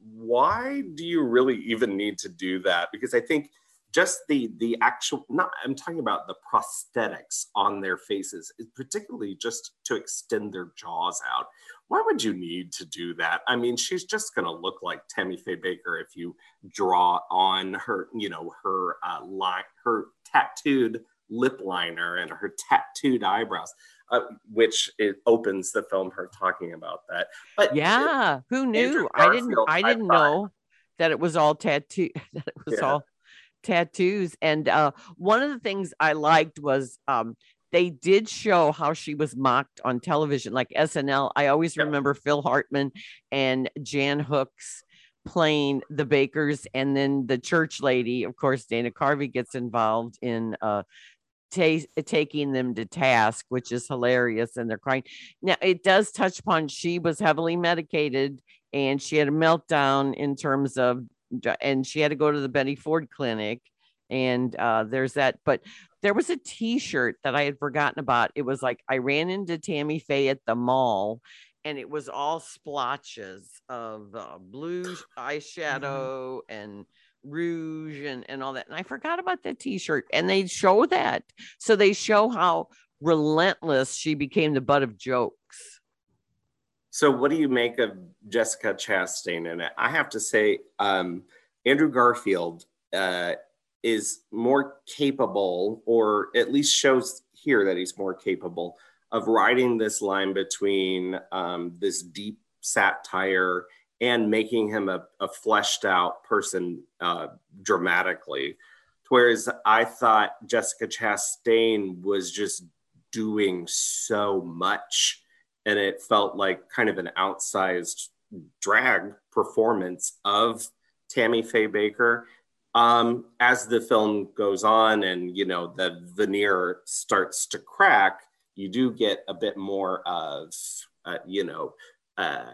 Why do you really even need to do that? Because I think just the the actual not i'm talking about the prosthetics on their faces particularly just to extend their jaws out why would you need to do that i mean she's just going to look like tammy faye bakker if you draw on her you know her uh, line her tattooed lip liner and her tattooed eyebrows uh, which it opens the film her talking about that but Yeah, who knew? I didn't I didn't know that it was all tattoo that it was Yeah. all tattoos and uh one of the things I liked was um they did show how she was mocked on television like SNL. I always Yep. remember Phil Hartman and Jan Hooks playing the Bakkers and then the church lady of course Dana Carvey gets involved in uh ta- taking them to task which is hilarious and they're crying now it does touch upon she was heavily medicated and she had a meltdown in terms of and she had to go to the Betty Ford clinic and uh there's that but there was a t-shirt that I had forgotten about it was like I ran into Tammy Faye at the mall and it was all splotches of uh, blue eyeshadow and rouge and, and all that. And I forgot about that t-shirt. And they show that. So they show how relentless she became the butt of jokes. So, what do you make of Jessica Chastain in it? I have to say, um, Andrew Garfield uh, is more capable, or at least shows here that he's more capable of riding this line between um, this deep satire and making him a, a fleshed out person uh, dramatically. Whereas I thought Jessica Chastain was just doing so much and it felt like kind of an outsized drag performance of Tammy Faye Bakker. Um, as the film goes on and you know the veneer starts to crack, you do get a bit more of uh, you know uh,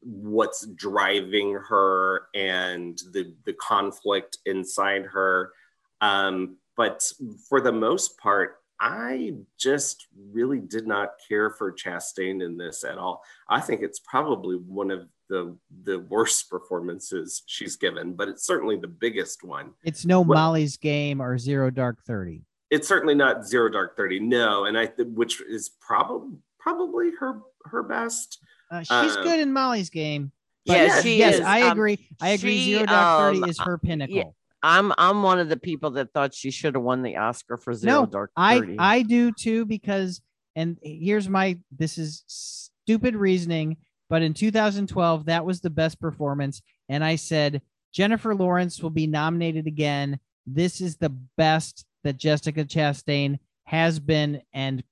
what's driving her and the the conflict inside her. Um, but for the most part, I just really did not care for Chastain in this at all. I think it's probably one of the the worst performances she's given, but it's certainly the biggest one. It's no Well- Molly's game or Zero Dark Thirty. It's certainly not Zero Dark Thirty, no, and I th- which is probably probably her her best. Uh, she's Uh, good in Molly's game. Yeah, yeah, she yes, is. I Um, agree. I agree. she, Zero Dark Thirty um, is her pinnacle. I'm I'm one of the people that thought she should have won the Oscar for Zero No, Dark I Thirty. I I do too because and here's my this is stupid reasoning, but in 2012 that was the best performance and I said Jennifer Lawrence will be nominated again. This is the best that Jessica Chastain has been, and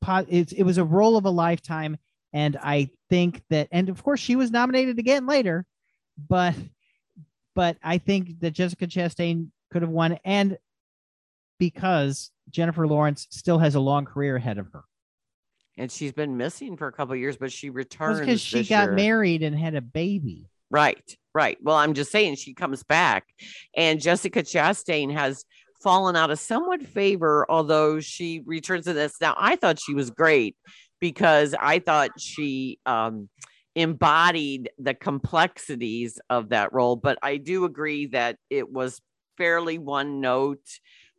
po- it's, it was a role of a lifetime. And I think that, and of course, she was nominated again later, but but I think that Jessica Chastain could have won, and because Jennifer Lawrence still has a long career ahead of her. And she's been missing for a couple of years, but she returns because she got year. married and had a baby. Right, right. Well, I'm just saying she comes back, and Jessica Chastain has fallen out of somewhat favor, although she returns to this. Now, I thought she was great because I thought she um, embodied the complexities of that role, but I do agree that it was fairly one note.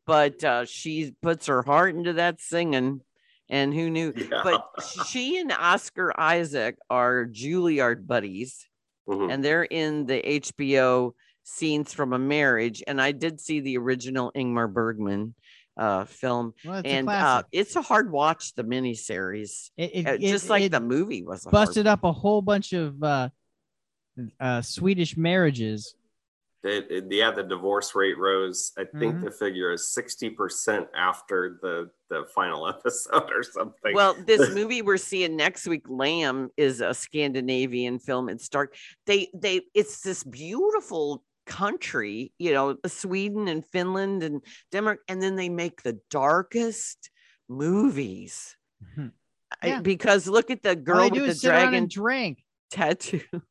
But uh, she puts her heart into that singing, and who knew? Yeah. But she and Oscar Isaac are Juilliard buddies Mhm. and they're in the HBO scenes from a marriage. And I did see the original Ingmar Bergman uh, film, Well, it's a and uh, it's a hard watch. The miniseries, It, it, uh, it- just like it the movie was a hard busted up a whole bunch of uh, uh, Swedish marriages. It, it- yeah, the divorce rate rose. I think Mhm. the figure is sixty percent after the the final episode or something. Well, this movie we're seeing next week, Lamb, is a Scandinavian film. It's dark. They they it's this beautiful country, you know, Sweden and Finland and Denmark, and then they make the darkest movies. Mhm. I- Yeah. because look at the girl with the is sit around dragon drink. tattoo,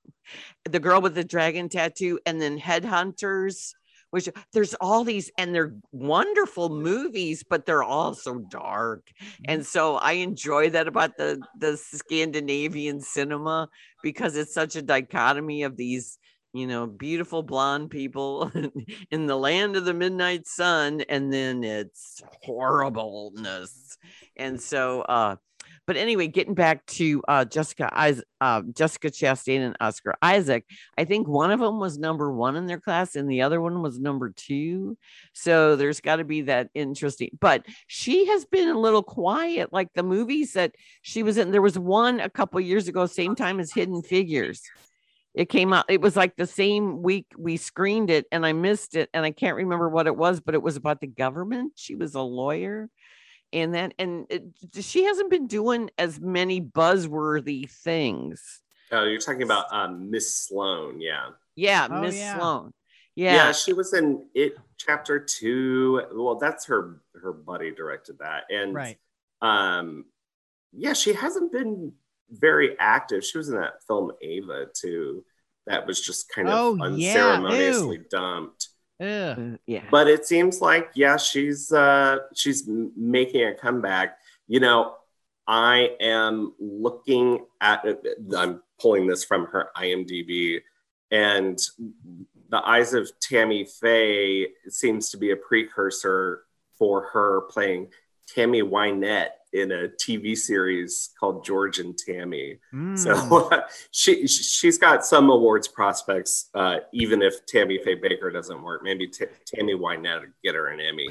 the girl with the dragon tattoo, and then Headhunters. Which there's all these, and they're wonderful movies, but they're all so dark. And so I enjoy that about the the Scandinavian cinema because it's such a dichotomy of these, you know, beautiful blonde people in the land of the midnight sun, and then it's horribleness. And so, uh, but anyway, getting back to uh, Jessica uh, Jessica Chastain and Oscar Isaac, I think one of them was number one in their class, and the other one was number two. So there's got to be that interesting. But she has been a little quiet, like the movies that she was in. There was one a couple years ago, same time as Hidden Figures. It came out. It was like the same week we screened it, and I missed it, and I can't remember what it was, but it was about the government. She was a lawyer and that and it, she hasn't been doing as many buzzworthy things oh, you're talking about um, Miss Sloane, yeah. yeah Oh, miss yeah. sloane yeah, yeah, she was in it chapter two. Well, that's her her buddy directed that, and Right. um, yeah, she hasn't been very active. She was in that film Ava too. That was just kind of Oh, unceremoniously Ew. dumped. Ugh. Uh, yeah but it seems like yeah she's uh she's making a comeback you know i am looking at i'm pulling this from her imdb and the eyes of tammy faye seems to be a precursor for her playing tammy wynette in a tv series called george and tammy Mm. so she she's got some awards prospects, uh, even if Tammy Faye Bakker doesn't work. Maybe T- Tammy Wynette would get her an Emmy.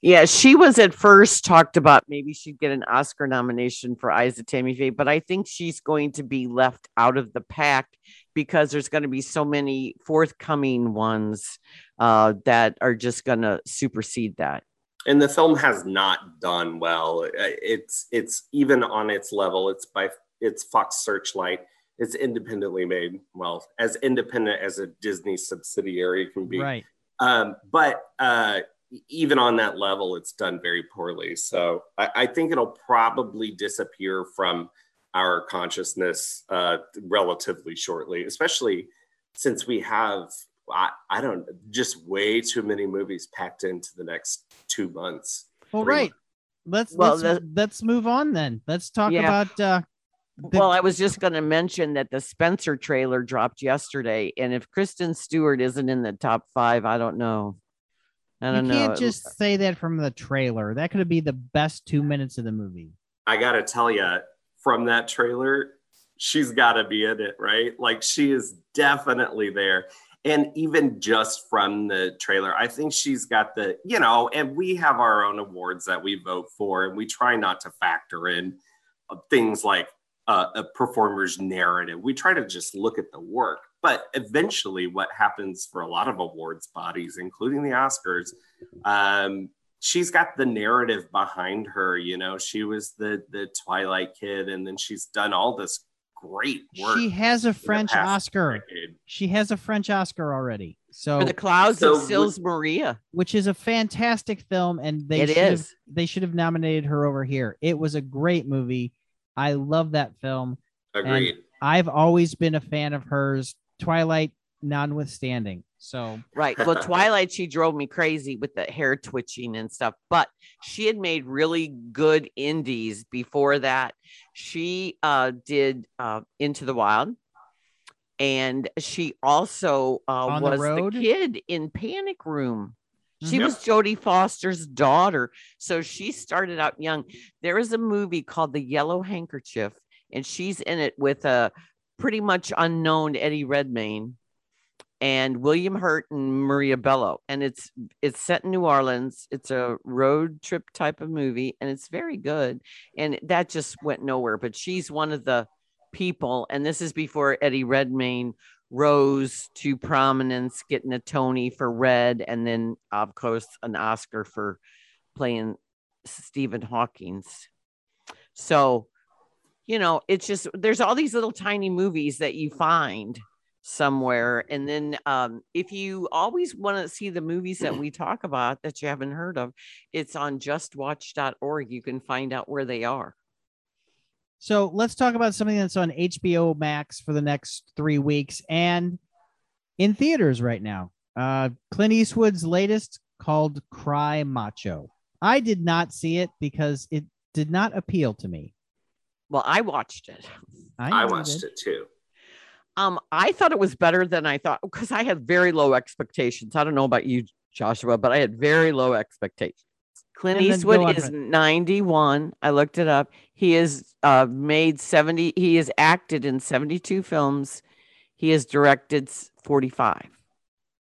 yeah she was at first talked about maybe she'd get an oscar nomination for eyes of tammy faye but i think she's going to be left out of the pack because there's going to be so many forthcoming ones uh, that are just going to supersede that And the film has not done well. Uh, It's it's even on its level. It's by it's Fox Searchlight. It's independently made. Well, as independent as a Disney subsidiary can be. right. Um, but uh, even on that level, it's done very poorly. So I, I think it'll probably disappear from our consciousness uh, relatively shortly, especially since we have, I, I don't, just way too many movies packed into the next two months. Well, Three right. Let's Well, let's let's move on then. Let's talk Yeah. about uh the- well, I was just going to mention that the Spencer trailer dropped yesterday, and if Kristen Stewart isn't in the top five, I don't know. I don't know. can't It- just say that from the trailer. That could be the best two minutes of the movie. I got to tell you, from that trailer, she's got to be in it, right? Like she is definitely there. And even just from the trailer, I think she's got the, you know, and we have our own awards that we vote for, and we try not to factor in uh, things like uh, a performer's narrative. We try to just look at the work. but eventually, what happens for a lot of awards bodies, including the Oscars, um, she's got the narrative behind her. You know, she was the the Twilight kid, and then she's done all this great work. She has a French Oscar. Decade. She has a French Oscar already. So For the clouds so of Sils Maria, which is a fantastic film, and they it should is. Have, they should have nominated her over here. It was a great movie. I love that film. Agreed. I've always been a fan of hers. Twilight, notwithstanding. So right. Well, Twilight, she drove me crazy with the hair twitching and stuff, but she had made really good indies before that. She uh, did uh, Into the Wild, and she also uh, was the, the, kid in Panic Room. She mm-hmm. was Jodie Foster's daughter, so she started out young. There is a movie called The Yellow Handkerchief, and she's in it with a pretty much unknown Eddie Redmayne and William Hurt and Maria Bello. And it's it's set in New Orleans. It's a road trip type of movie, and it's very good. And that just went nowhere. But she's one of the people, and this is before Eddie Redmayne rose to prominence, getting a Tony for Red, and then of course an Oscar for playing Stephen Hawking's. So you know, it's just there's all these little tiny movies that you find somewhere. And then um, if you always want to see the movies that we talk about that you haven't heard of, it's on justwatch.org. You can find out where they are. So let's talk about something that's on HBO Max for the next three weeks and in theaters right now. Uh, Clint Eastwood's latest called Cry Macho. I did not see it because it did not appeal to me. Well, I watched it. I, I watched it too. Um, I thought it was better than I thought because I had very low expectations. I don't know about you, Joshua, but I had very low expectations. Clint Eastwood is 91. I looked it up. He has uh, made 70, he has acted in 72 films. He has directed 45.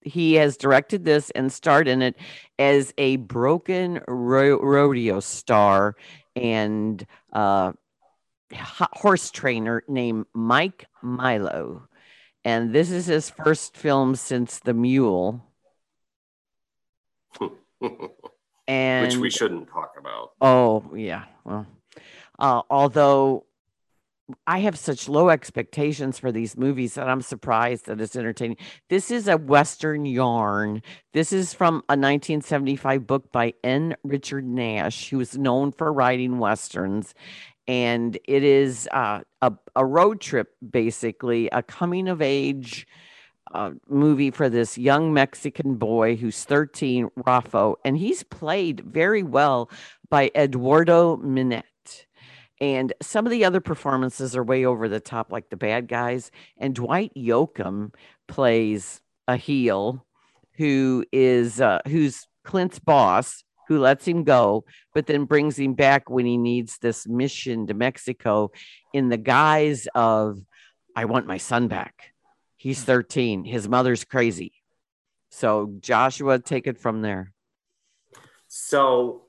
He has directed this and starred in it as a broken ro- rodeo star and uh, horse trainer named Mike Milo. And this is his first film since The Mule. and which we shouldn't talk about. Oh, yeah. Well, uh, although I have such low expectations for these movies that I'm surprised that it's entertaining. This is a Western yarn. This is from a 1975 book by N. Richard Nash, who is known for writing Westerns and it is uh, a, a road trip, basically, a coming of age uh, movie for this young Mexican boy who's 13, Rafa, and he's played very well by Eduardo Minett. And some of the other performances are way over the top, like the bad guys. And Dwight Yoakam plays a heel who is uh, who's Clint's boss, who lets him go, but then brings him back when he needs this mission to Mexico in the guise of, I want my son back. He's 13. His mother's crazy. So, Joshua, take it from there. So,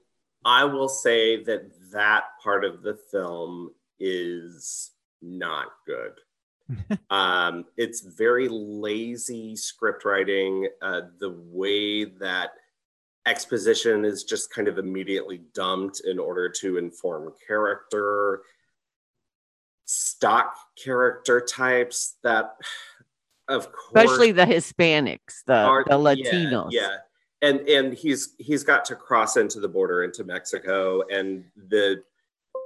I will say that that part of the film is not good. um, it's very lazy script writing. Uh, the way that exposition is just kind of immediately dumped in order to inform character stock character types that of course especially the hispanics the, are, the latinos. yeah, yeah. And and he's he's got to cross into the border into mexico and the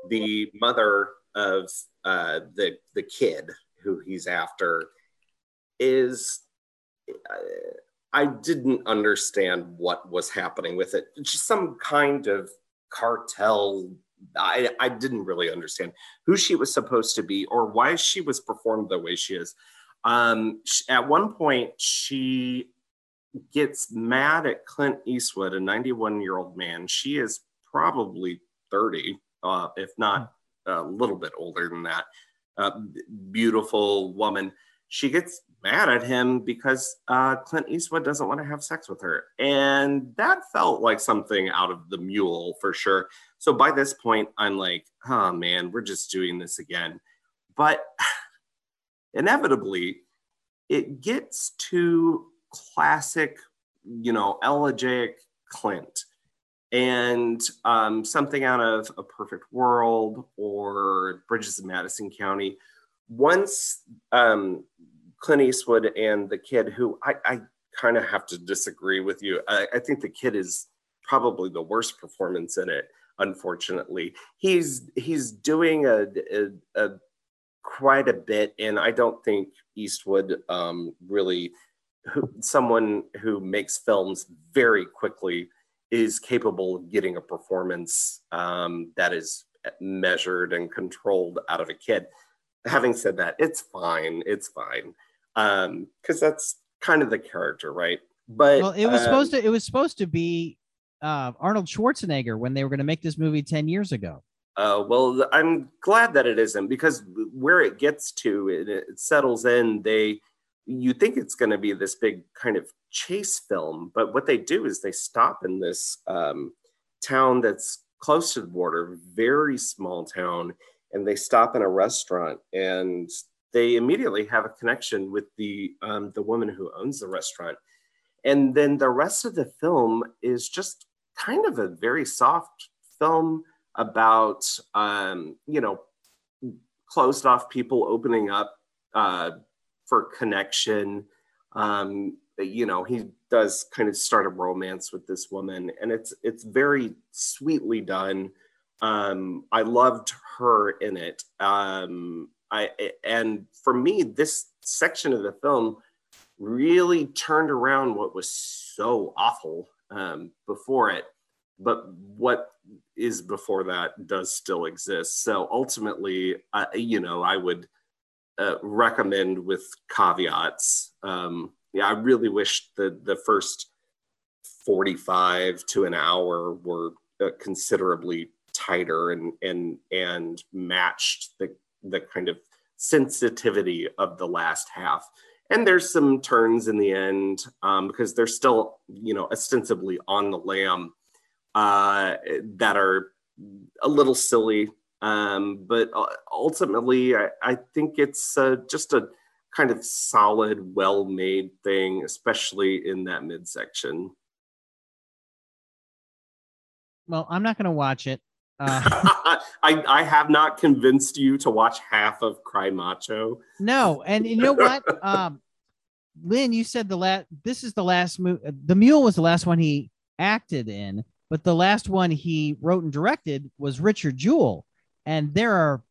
the mother of uh the the kid who he's after is uh, I didn't understand what was happening with it. Just some kind of cartel. I, I didn't really understand who she was supposed to be or why she was performed the way she is. Um, at one point, she gets mad at Clint Eastwood, a 91 year old man. She is probably 30, uh, if not a little bit older than that. Uh, beautiful woman she gets mad at him because uh, Clint Eastwood doesn't want to have sex with her. And that felt like something out of the mule for sure. So by this point, I'm like, oh man, we're just doing this again. But inevitably, it gets to classic, you know, elegiac Clint and um, something out of A Perfect World or Bridges of Madison County. Once um, Clint Eastwood and the kid, who I, I kind of have to disagree with you, I, I think the kid is probably the worst performance in it unfortunately. He's he's doing a, a, a quite a bit, and I don't think Eastwood um, really, who, someone who makes films very quickly, is capable of getting a performance um, that is measured and controlled out of a kid. Having said that, it's fine. It's fine because um, that's kind of the character, right? But well, it was um, supposed to. It was supposed to be uh, Arnold Schwarzenegger when they were going to make this movie 10 years ago. Uh, well, I'm glad that it isn't because where it gets to, it, it settles in. They, you think it's going to be this big kind of chase film, but what they do is they stop in this um, town that's close to the border, very small town, and they stop in a restaurant and they immediately have a connection with the um, the woman who owns the restaurant, and then the rest of the film is just kind of a very soft film about um, you know closed off people opening up uh, for connection. Um, you know, he does kind of start a romance with this woman, and it's it's very sweetly done. Um, I loved her in it. Um, I and for me, this section of the film really turned around what was so awful um, before it, but what is before that does still exist. So ultimately, uh, you know, I would uh, recommend with caveats. Um, yeah, I really wish the the first forty five to an hour were uh, considerably tighter and and and matched the the kind of sensitivity of the last half. And there's some turns in the end um, because they're still you know ostensibly on the lam uh, that are a little silly. Um, but ultimately I, I think it's uh, just a kind of solid well-made thing especially in that midsection. Well i'm not going to watch it uh, I, I have not convinced you to watch half of Cry Macho. No, and you know what? Um, Lynn, you said the last. This is the last movie. The Mule was the last one he acted in, but the last one he wrote and directed was Richard Jewell, and there are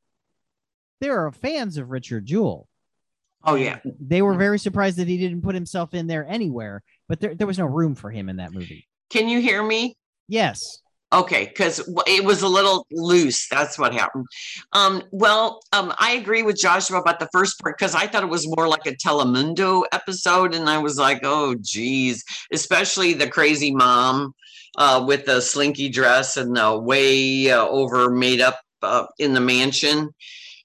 there are fans of Richard Jewell. Oh yeah, they were very surprised that he didn't put himself in there anywhere, but there there was no room for him in that movie. Can you hear me? Yes. Okay, because it was a little loose. That's what happened. Um, well, um, I agree with Joshua about the first part because I thought it was more like a Telemundo episode, and I was like, "Oh, geez," especially the crazy mom uh, with the slinky dress and the way uh, over made up uh, in the mansion.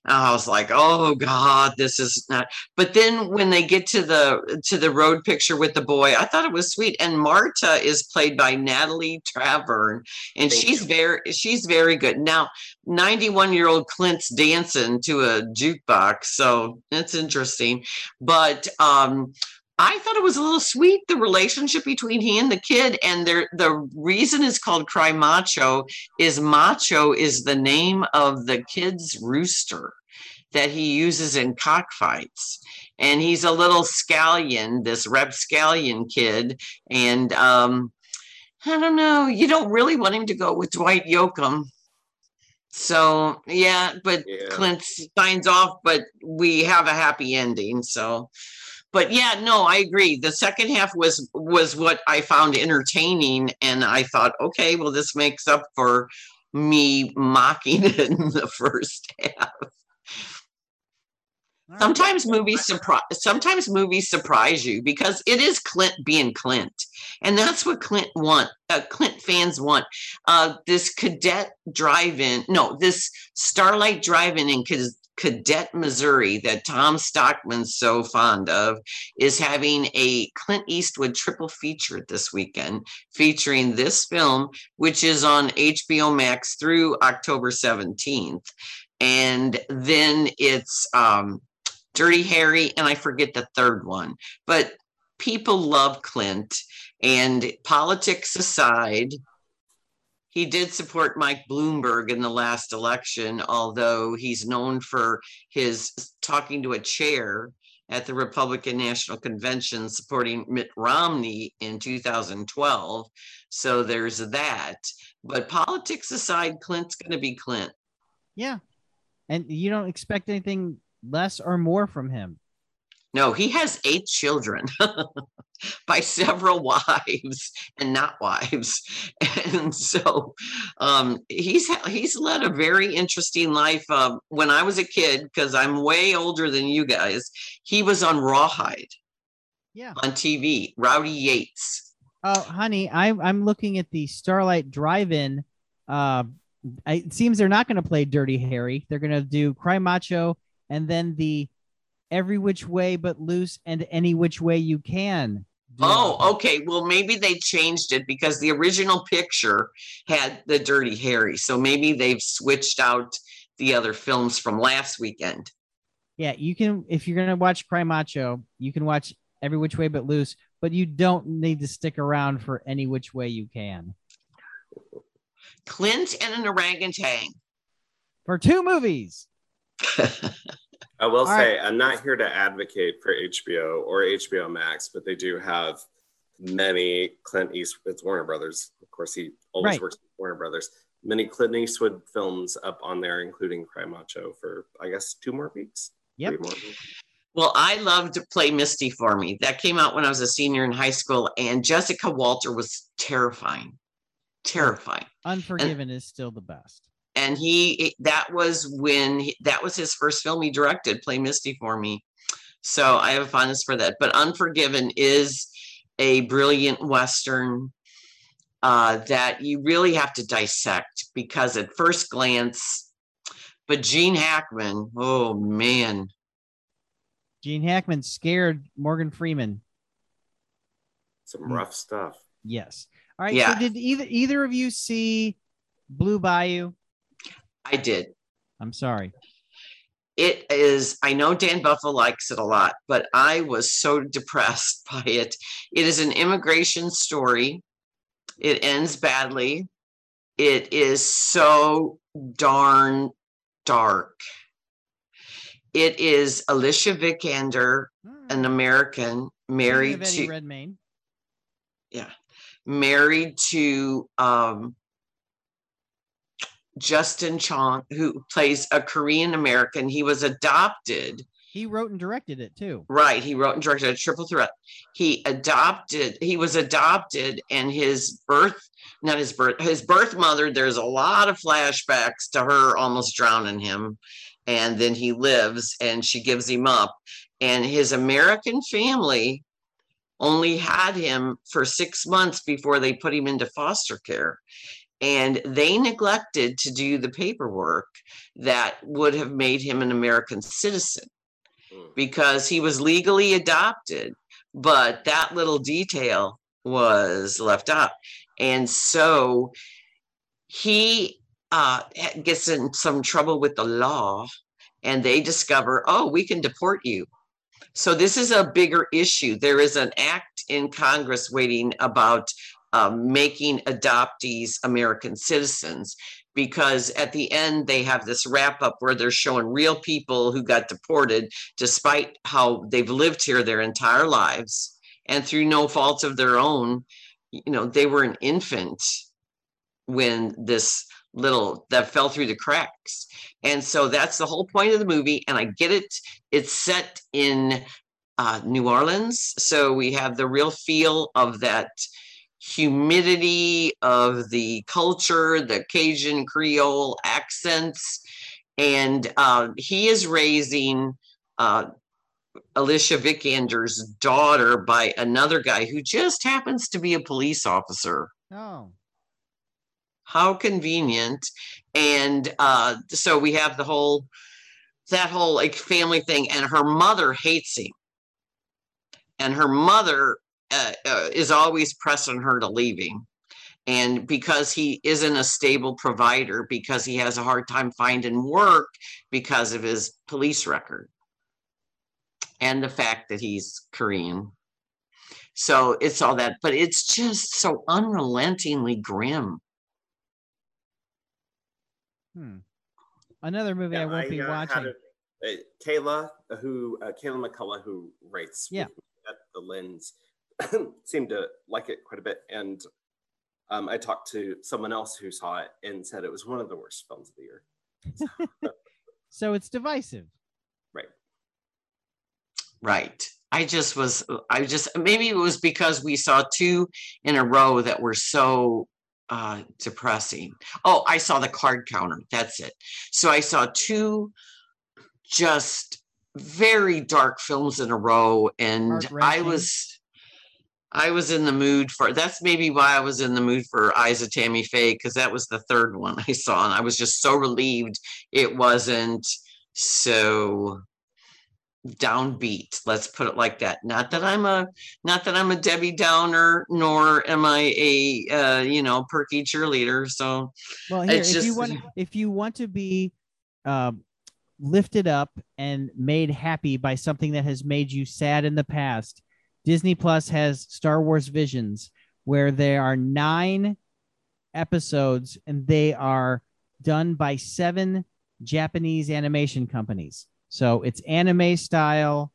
I was like, oh God, this is not. But then when they get to the to the road picture with the boy, I thought it was sweet. And Marta is played by Natalie Traven, and Thank she's you. very she's very good. Now, 91 year old Clint's dancing to a jukebox, so it's interesting. But um I thought it was a little sweet the relationship between he and the kid, and there the reason it's called Cry Macho is Macho is the name of the kid's rooster that he uses in cockfights, and he's a little scallion, this rapscallion kid, and um, I don't know, you don't really want him to go with Dwight Yoakam. So yeah, but yeah. Clint signs off, but we have a happy ending. So but yeah no i agree the second half was was what i found entertaining and i thought okay well this makes up for me mocking it in the first half sometimes movies surprise sometimes movies surprise you because it is clint being clint. And that's what clint want uh, clint fans want. Uh, this cadet drive-in no this starlight drive-in in Cadet, Missouri, that Tom Stockman's so fond of, is having a Clint Eastwood triple feature this weekend, featuring this film, which is on HBO Max through October 17th. And then it's um, Dirty Harry, and I forget the third one. But people love Clint, and politics aside, he did support Mike Bloomberg in the last election, although he's known for his talking to a chair at the Republican National Convention supporting Mitt Romney in 2012. So there's that. But politics aside, Clint's going to be Clint. Yeah. And you don't expect anything less or more from him. No, he has eight children by several wives and not wives, and so um, he's he's led a very interesting life. Uh, when I was a kid, because I'm way older than you guys, he was on Rawhide. Yeah. On TV, Rowdy Yates. Oh, honey, I, I'm looking at the Starlight Drive-In. Uh, it seems they're not going to play Dirty Harry. They're going to do Cry Macho and then the every which way but loose and any which way you can. Oh, okay. Well, maybe they changed it because the original picture had the Dirty Harry. So maybe they've switched out the other films from last weekend. Yeah, you can if you're gonna watch Cry Macho, you can watch Every Which Way But Loose, but you don't need to stick around for any which way you can. Clint and an orangutan. For two movies. I will All say I'm not here to advocate for HBO or HBO Max, but they do have many Clint Eastwood. It's Warner Brothers, of course. He always Right. works with Warner Brothers. Many Clint Eastwood films up on there, including Cry Macho, for I guess two more weeks. Yep. Three more weeks. Well, I loved to play Misty for me. That came out when I was a senior in high school, and Jessica Walter was terrifying, terrifying. Unforgiven is still the best. And he, that was when he, that was his first film he directed, Play Misty for me. So I have a fondness for that. But Unforgiven is a brilliant Western uh, that you really have to dissect because at first glance, but Gene Hackman, oh man, Gene Hackman scared Morgan Freeman. Some rough stuff. Yes. All right. Yeah. So did either either of you see Blue Bayou? I did. I'm sorry. it is i know dan buffalo likes it a lot but i was so depressed by it it is an immigration story it ends badly it is so darn dark it is alicia vikander an american married to Redmayne. Yeah, married to um justin chon who plays a korean american he was adopted He wrote and directed it too. Right. He wrote and directed a triple threat. He adopted, he was adopted, and his birth, not his birth, his birth mother, there's a lot of flashbacks to her almost drowning him. And then he lives and she gives him up. And his American family only had him for six months before they put him into foster care. And they neglected to do the paperwork that would have made him an American citizen Mm. because he was legally adopted, but that little detail was left out. And so he uh, gets in some trouble with the law, and they discover, oh, we can deport you. So this is a bigger issue. There is an act in Congress waiting about um, making adoptees American citizens because at the end they have this wrap up where they're showing real people who got deported despite how they've lived here their entire lives. And through no fault of their own you know they were an infant when this little that fell through the cracks. And so that's the whole point of the movie and i get it. It's set in uh, new orleans so we have the real feel of that humidity of the culture, the Cajun Creole accents. And uh, he is raising uh, Alicia Vikander's daughter by another guy who just happens to be a police officer. Oh. How convenient. And uh, so we have the whole, that whole like family thing. And her mother hates him. And her mother uh, uh, is always pressing her to leave him. And because he isn't a stable provider, because he has a hard time finding work because of his police record. and the fact that he's Korean. So it's all that, but it's just so unrelentingly grim. Hmm. Another movie Yeah, I won't I, be uh, watching. a- uh, Kayla, who uh, Kayla McCullough, who writes Yeah. at the Lens, seemed to like it quite a bit. And um, I talked to someone else who saw it and said it was one of the worst films of the year. So it's divisive. Right. Right. I just was, I just, maybe it was because we saw two in a row that were so uh depressing. Oh, I saw the card counter. That's it. So I saw two just very dark films in a row and I was I was in the mood for that's maybe why I was in the mood for Eyes of Tammy Faye because that was the third one I saw and I was just so relieved it wasn't so downbeat let's put it like that. Not that i'm a not that i'm a debbie downer nor am i a uh, you know perky cheerleader so Well, here, if you want, if you want to be um, lifted up and made happy by something that has made you sad in the past, Disney Plus has Star Wars Visions, where there are nine episodes, and they are done by seven Japanese animation companies. So it's anime style.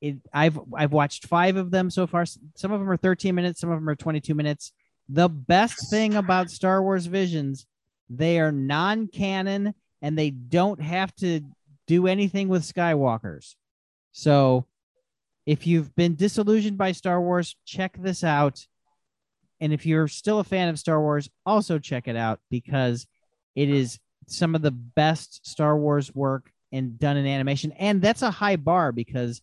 It, I've I've watched five of them so far. Some of them are 13 minutes, some of them are 22 minutes. The best thing about Star Wars Visions, they are non-canon and they don't have to do anything with Skywalkers. So if you've been disillusioned by Star Wars, check this out. And if you're still a fan of Star Wars, also check it out because it is some of the best Star Wars work and done in animation. And that's a high bar because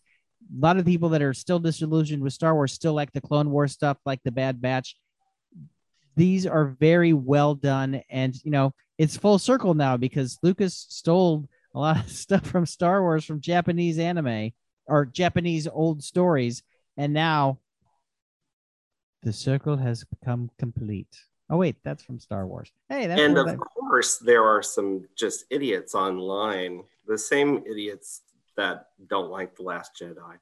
a lot of people that are still disillusioned with Star Wars still like the Clone Wars stuff, like the Bad Batch. These are very well done, and you know it's full circle now because Lucas stole a lot of stuff from Star Wars from Japanese anime or Japanese old stories, and now the circle has become complete. Oh wait, that's from Star Wars. Hey, that's and of course, there are some just idiots online, the same idiots that don't like The Last Jedi,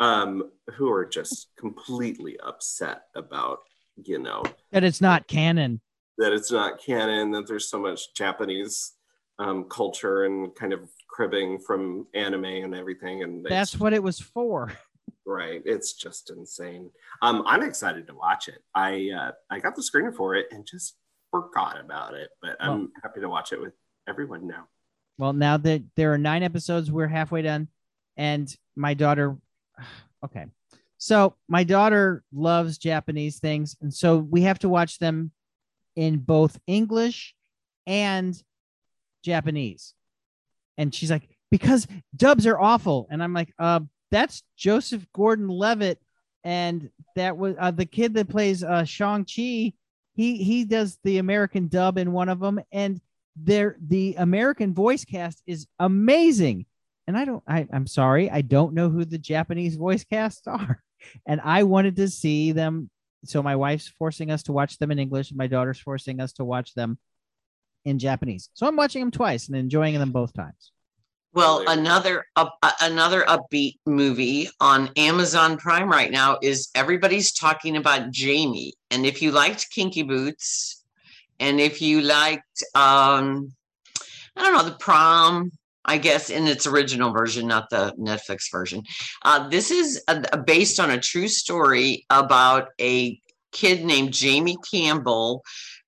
um, who are just completely upset about, you know, that it's not canon. that it's not canon, that there's so much Japanese um, culture and kind of cribbing from anime and everything. And That's what it was for. right. It's just insane. Um, I'm excited to watch it. I uh, I got the screener for it and just forgot about it, but I'm happy to watch it with everyone now. Well, now that there are nine episodes, we're halfway done, and my daughter. Okay, so my daughter loves Japanese things, and so we have to watch them in both English and Japanese. And she's like, because dubs are awful, and I'm like, uh, that's Joseph Gordon-Levitt, and that was uh, the kid that plays uh, Shang Chi. He he does the American dub in one of them, and there the American voice cast is amazing. And I don't I, I'm sorry, I don't know who the Japanese voice casts are. And I wanted to see them. So my wife's forcing us to watch them in English, my daughter's forcing us to watch them in Japanese. So I'm watching them twice and enjoying them both times. well another up, uh, another upbeat movie on amazon prime right now is everybody's talking about jamie and if you liked kinky boots and if you liked um i don't know the prom i guess in its original version not the netflix version uh, this is uh based on a true story about a kid named jamie campbell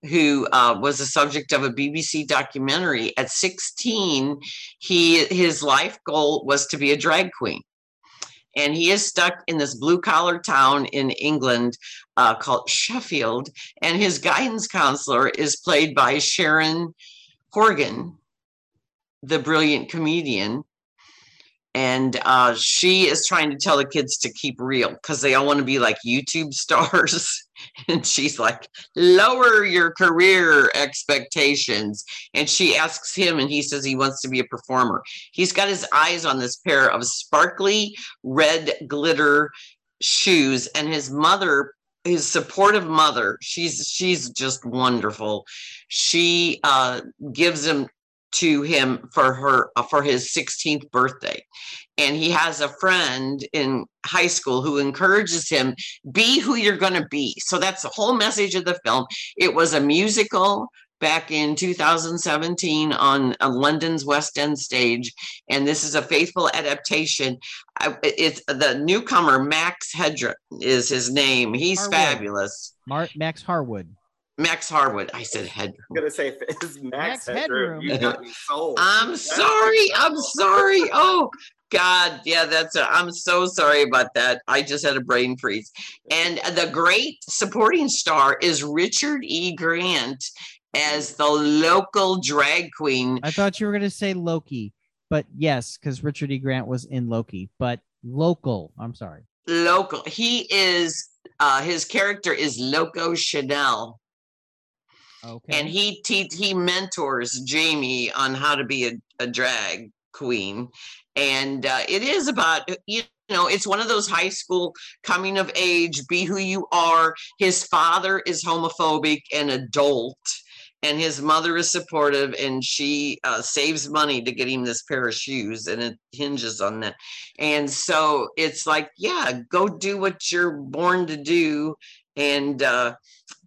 who uh, was the subject of a bbc documentary. At 16 he his life goal was to be a drag queen. And he is stuck in this blue collar town in england uh, called sheffield. And his guidance counselor is played by sharon horgan the brilliant comedian and uh, she is trying to tell the kids to keep real because they all want to be like youtube stars. And she's like lower your career expectations. And she asks him and he says he wants to be a performer. He's got his eyes on this pair of sparkly red glitter shoes and his mother his supportive mother she's she's just wonderful. She uh gives him to him for her uh, for his 16th birthday. And he has a friend in high school who encourages him be who you're going to be. So that's the whole message of the film. It was a musical back in 2017 on, on london's west end stage. And this is a faithful adaptation. I- it's the newcomer max hedrick is his name. He's Harwood. fabulous. Mar- Max Harwood. Max harwood i said hedrick I'm gonna say if it's Max, Max Headroom, Headroom. you got me sold. I'm sorry. I'm sorry. Oh God, yeah, that's a, I'm so sorry about that. I just had a brain freeze. And the great supporting star is Richard E. Grant as the local drag queen. I thought you were going to say Loki, but yes, because Richard E. Grant was in Loki, but local. I'm sorry. Local. He is. Uh, his character is Loco Chanel, Okay. and he te- he mentors Jamie on how to be a, a drag queen, and uh, it is about you know it's one of those high school coming of age, be who you are. His father is homophobic and adult, and his mother is supportive, and she uh, saves money to get him this pair of shoes, and it hinges on that. And so it's like, yeah, go do what you're born to do, and uh,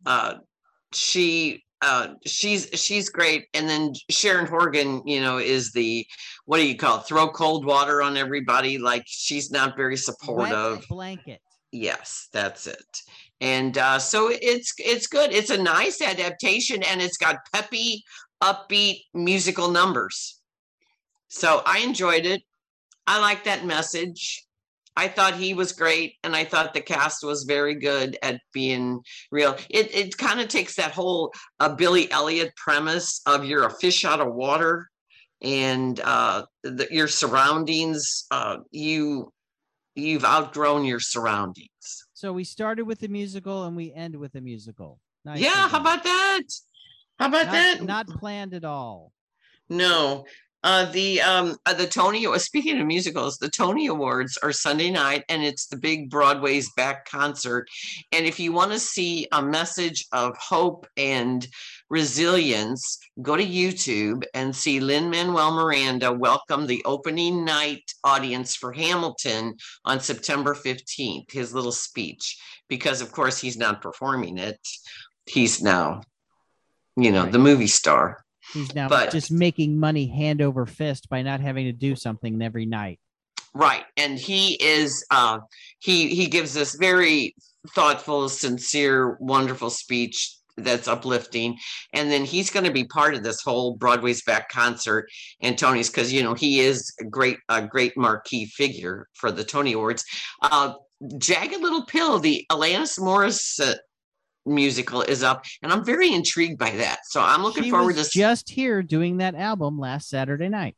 uh, she uh she's she's great. And then sharon horgan you know is the what do you call it? Throw cold water on everybody. Like she's not very Wet supportive. blanket. yes that's it. And uh so it's it's good. It's a nice adaptation and it's got peppy upbeat musical numbers. So i enjoyed it. I like that message i thought he was great and i thought the cast was very good at being real. It it kind of takes that whole uh, billy elliot premise of you're a fish out of water and uh the, your surroundings uh you you've outgrown your surroundings. So we started with the musical and we end with the musical. Nice yeah how about that? How about not, that? not planned at all. no uh the um uh, the tony speaking of musicals the tony awards are sunday night and it's the big broadway's back concert. And if you want to see a message of hope and resilience go to youtube and see lin-manuel miranda welcome the opening night audience for hamilton on september 15th his little speech because of course he's not performing it. He's now you know Right. the movie star He's now But- just making money hand over fist by not having to do something every night. Right. And he is uh he he gives this very thoughtful, sincere, wonderful speech that's uplifting. And then he's going to be part of this whole Broadway's back concert and Tony's because you know he is a great a great marquee figure for the Tony Awards. Uh Jagged Little Pill, the Alanis Morris musical is up, and I'm very intrigued by that. So I'm looking she forward to just here doing that album last Saturday night.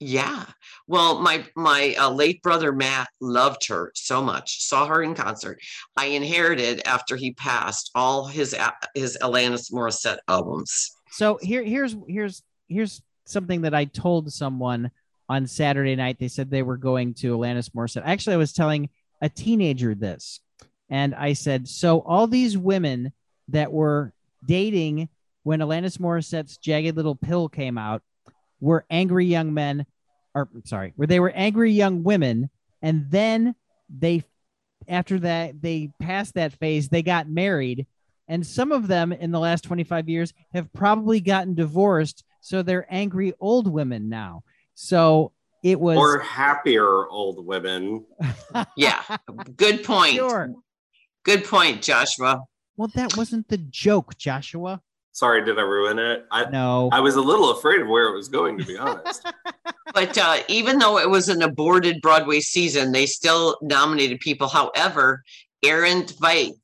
Yeah. Well, my my uh, late brother Matt loved her so much. Saw her in concert. I inherited after he passed all his his Alanis Morissette albums. So here, here's here's here's something that I told someone on Saturday night. They said they were going to Alanis Morissette. Actually, I was telling a teenager this, and I said, so all these women that were dating when Alanis Morissette's "Jagged Little Pill" came out were angry young men, or sorry, where they were angry young women, and then they, after that, they passed that phase. They got married and some of them in the last 25 years have probably gotten divorced so they're angry old women now so it was or happier old women. Yeah. Good point. sure Good point, Joshua. well that wasn't the joke joshua Sorry, did I ruin it? I no I was a little afraid of where it was going, to be honest. But uh, even though it was an aborted Broadway season, they still nominated people. However, Aaron Tveit,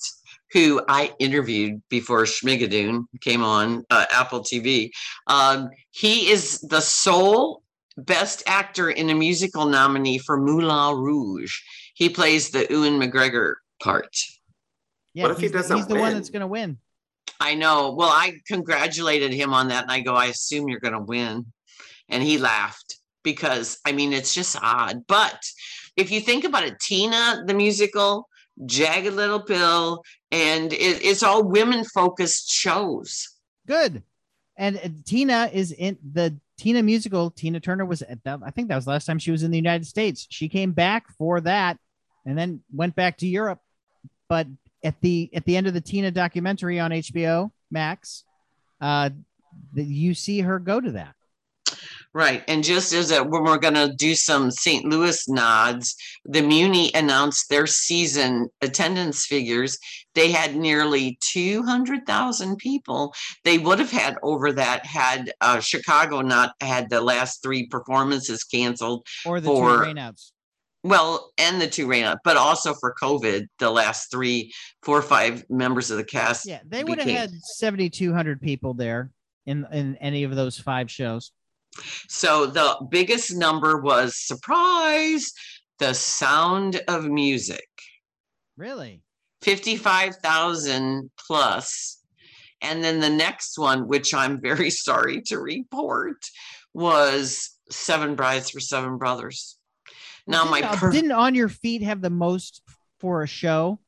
who I interviewed before Schmigadoon came on uh, Apple TV, um, he is the sole Best Actor in a Musical nominee for Moulin Rouge. He plays the Ewan McGregor part. Yeah What if he he's the- doesn't he's the one win? that's going to win I know. Well, I congratulated him on that, and I go, I assume you're going to win. And he laughed because, I mean, it's just odd. But if you think about it, Tina, the musical, Jagged Little Pill, and it, it's all women focused shows. good and uh, tina is in the Tina musical. Tina Turner was at that. I think that was the last time she was in the United States. She came back for that, and then went back to Europe. But at the at the end of the Tina documentary on HBO Max, uh, that you see her go to that. Right. And just as a, when we're going to do some St. Louis nods, the Muny announced their season attendance figures. They had nearly 200,000 people. They would have had over that had uh, Chicago not had the last three performances canceled. Or the For- two rainouts. Well, and the two rain but also for COVID, the last three, four or five members of the cast. Yeah, they would have had seventy two hundred people there in in any of those five shows. So the biggest number was surprise, the sound of music. Really? 55,000 plus. And then the next one, which I'm very sorry to report, was Seven Brides for Seven Brothers. Now, my didn't, uh, per- didn't on your feet have the most for a show?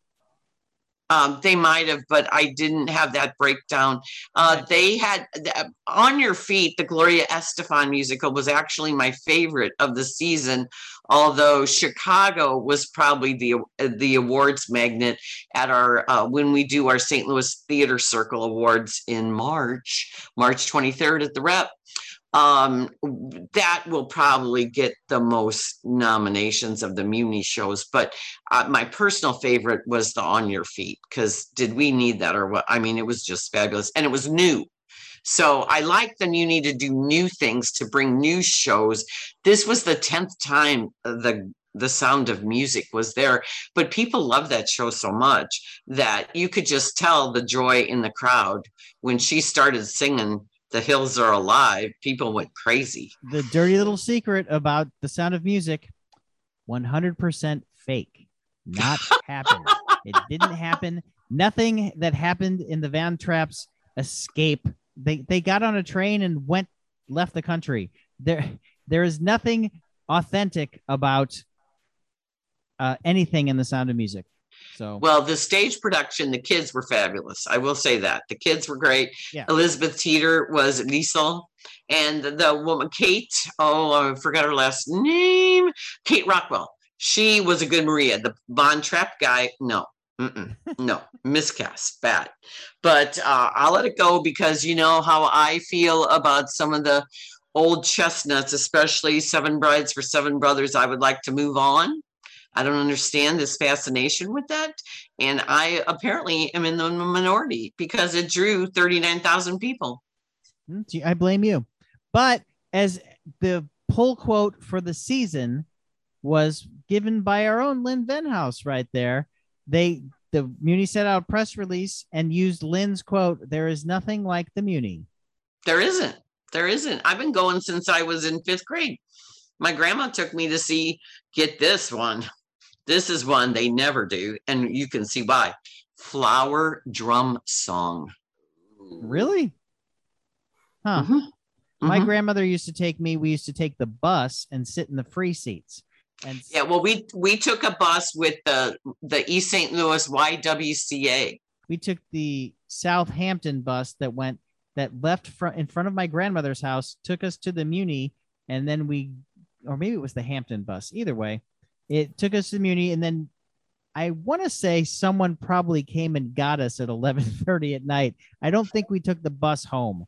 um, they might have, but I didn't have that breakdown. Uh, They had the- On Your Feet, the Gloria Estefan musical was actually my favorite of the season, although Chicago was probably the the awards magnet at our uh, when we do our St. Louis Theater Circle Awards in March, March 23rd at the Rep. Um, that will probably get the most nominations of the Muny shows, but uh, my personal favorite was the On Your Feet because did we need that or what? I mean, it was just fabulous and it was new. So I like the Muny to do new things to bring new shows. This was the tenth time the the sound of music was there, but people love that show so much that you could just tell the joy in the crowd when she started singing "The Hills Are Alive." People went crazy. The dirty little secret about the sound of music 100% fake. Not happen. it didn't happen. Nothing that happened in the Von Trapps escape. They they got on a train and went left the country. There there is nothing authentic about uh, anything in the sound of music. So Well, the stage production, the kids were fabulous. I will say that the kids were great. Yeah. Elizabeth Teeter was Liesl, and the woman Kate. Oh, I forgot her last name. Kate Rockwell. She was a good Maria. The Von Trapp guy, no, Mm-mm, no, miscast, bad. But uh, I'll let it go because you know how I feel about some of the old chestnuts, especially Seven Brides for Seven Brothers. I would like to move on. I don't understand this fascination with that. And I apparently am in the minority because it drew 39,000 people. Mm, I blame you. But as the pull quote for the season was given by our own Lynn Venhaus right there, they the Muny set out a press release and used Lynn's quote, There is nothing like the Muny. There isn't. There isn't. I've been going since I was in fifth grade. My grandma took me to see, get this one. This is one they never do. And you can see why. Flower drum song. Really? Huh. Mhm. My Mhm. grandmother used to take me, we used to take the bus and sit in the free seats. And Yeah, well, we we took a bus with the the East St. Louis YWCA. we took the Southampton bus that went that left front in front of my grandmother's house, took us to the Muny, and then we, or maybe it was the Hampton bus. Either way, it took us to Muny, and then I want to say someone probably came and got us at eleven thirty at night. I don't think we took the bus home.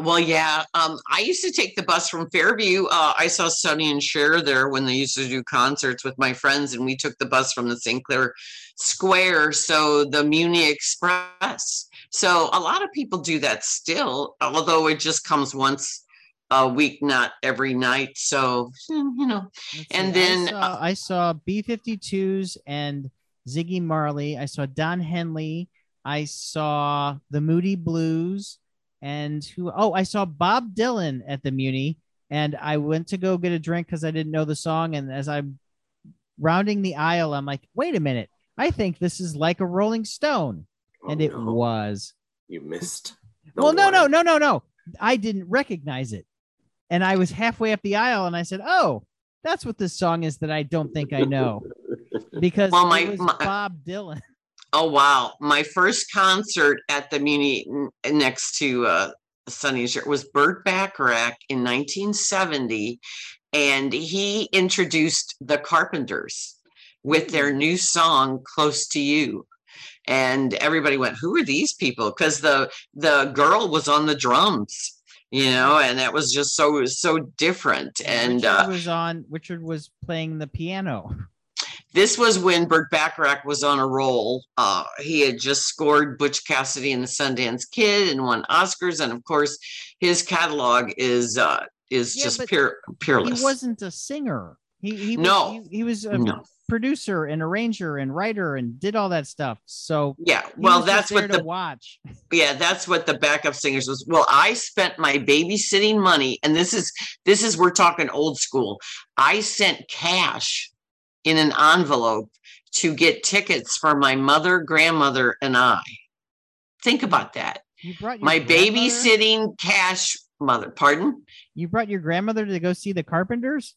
Well, yeah. Um, I used to take the bus from Fairview. Uh, I saw Sonny and Cher there when they used to do concerts with my friends, and we took the bus from the St. Clair Square, so the Muny Express. So a lot of people do that still, although it just comes once a week, not every night. So you know, Let's And see, then, I saw, uh, I saw B 52s and Ziggy Marley. I saw Don Henley. I saw the Moody Blues. And who? Oh, I saw Bob Dylan at the Muny. And I went to go get a drink because I didn't know the song. And as I'm rounding the aisle, I'm like, wait a minute. I think this is like a Rolling Stone. Oh, and Oh, it no. was. You missed. Well, no, one. no, no, no, no. I didn't recognize it. And I was halfway up the aisle and I said, Oh, that's what this song is that I don't think I know. Because Well, my- it was my- Bob Dylan. Oh wow! My first concert at the Muny next to uh, Sonny and was Burt Bacharach in 1970, and he introduced the Carpenters with their new song "Close to You." And everybody went, "Who are these people?" Because the the girl was on the drums, you know, and that was just so so different. And Richard uh, was on. Richard was playing the piano. this was when Burt Bacharach was on a roll. Uh, he had just scored Butch Cassidy and the Sundance Kid and won Oscars, and of course, his catalog is uh, is Yeah, just pure peerless. He wasn't a singer. He he was, No. he, he was a no, producer and arranger and writer and did all that stuff. So yeah. Well, that's what the watch. yeah that's what the backup singers was. Well, I spent my babysitting money, and this is this is we're talking old school. I sent cash in an envelope to get tickets for my mother, grandmother, and I. Think about that. You brought my babysitting cash mother pardon You brought your grandmother to go see the Carpenters.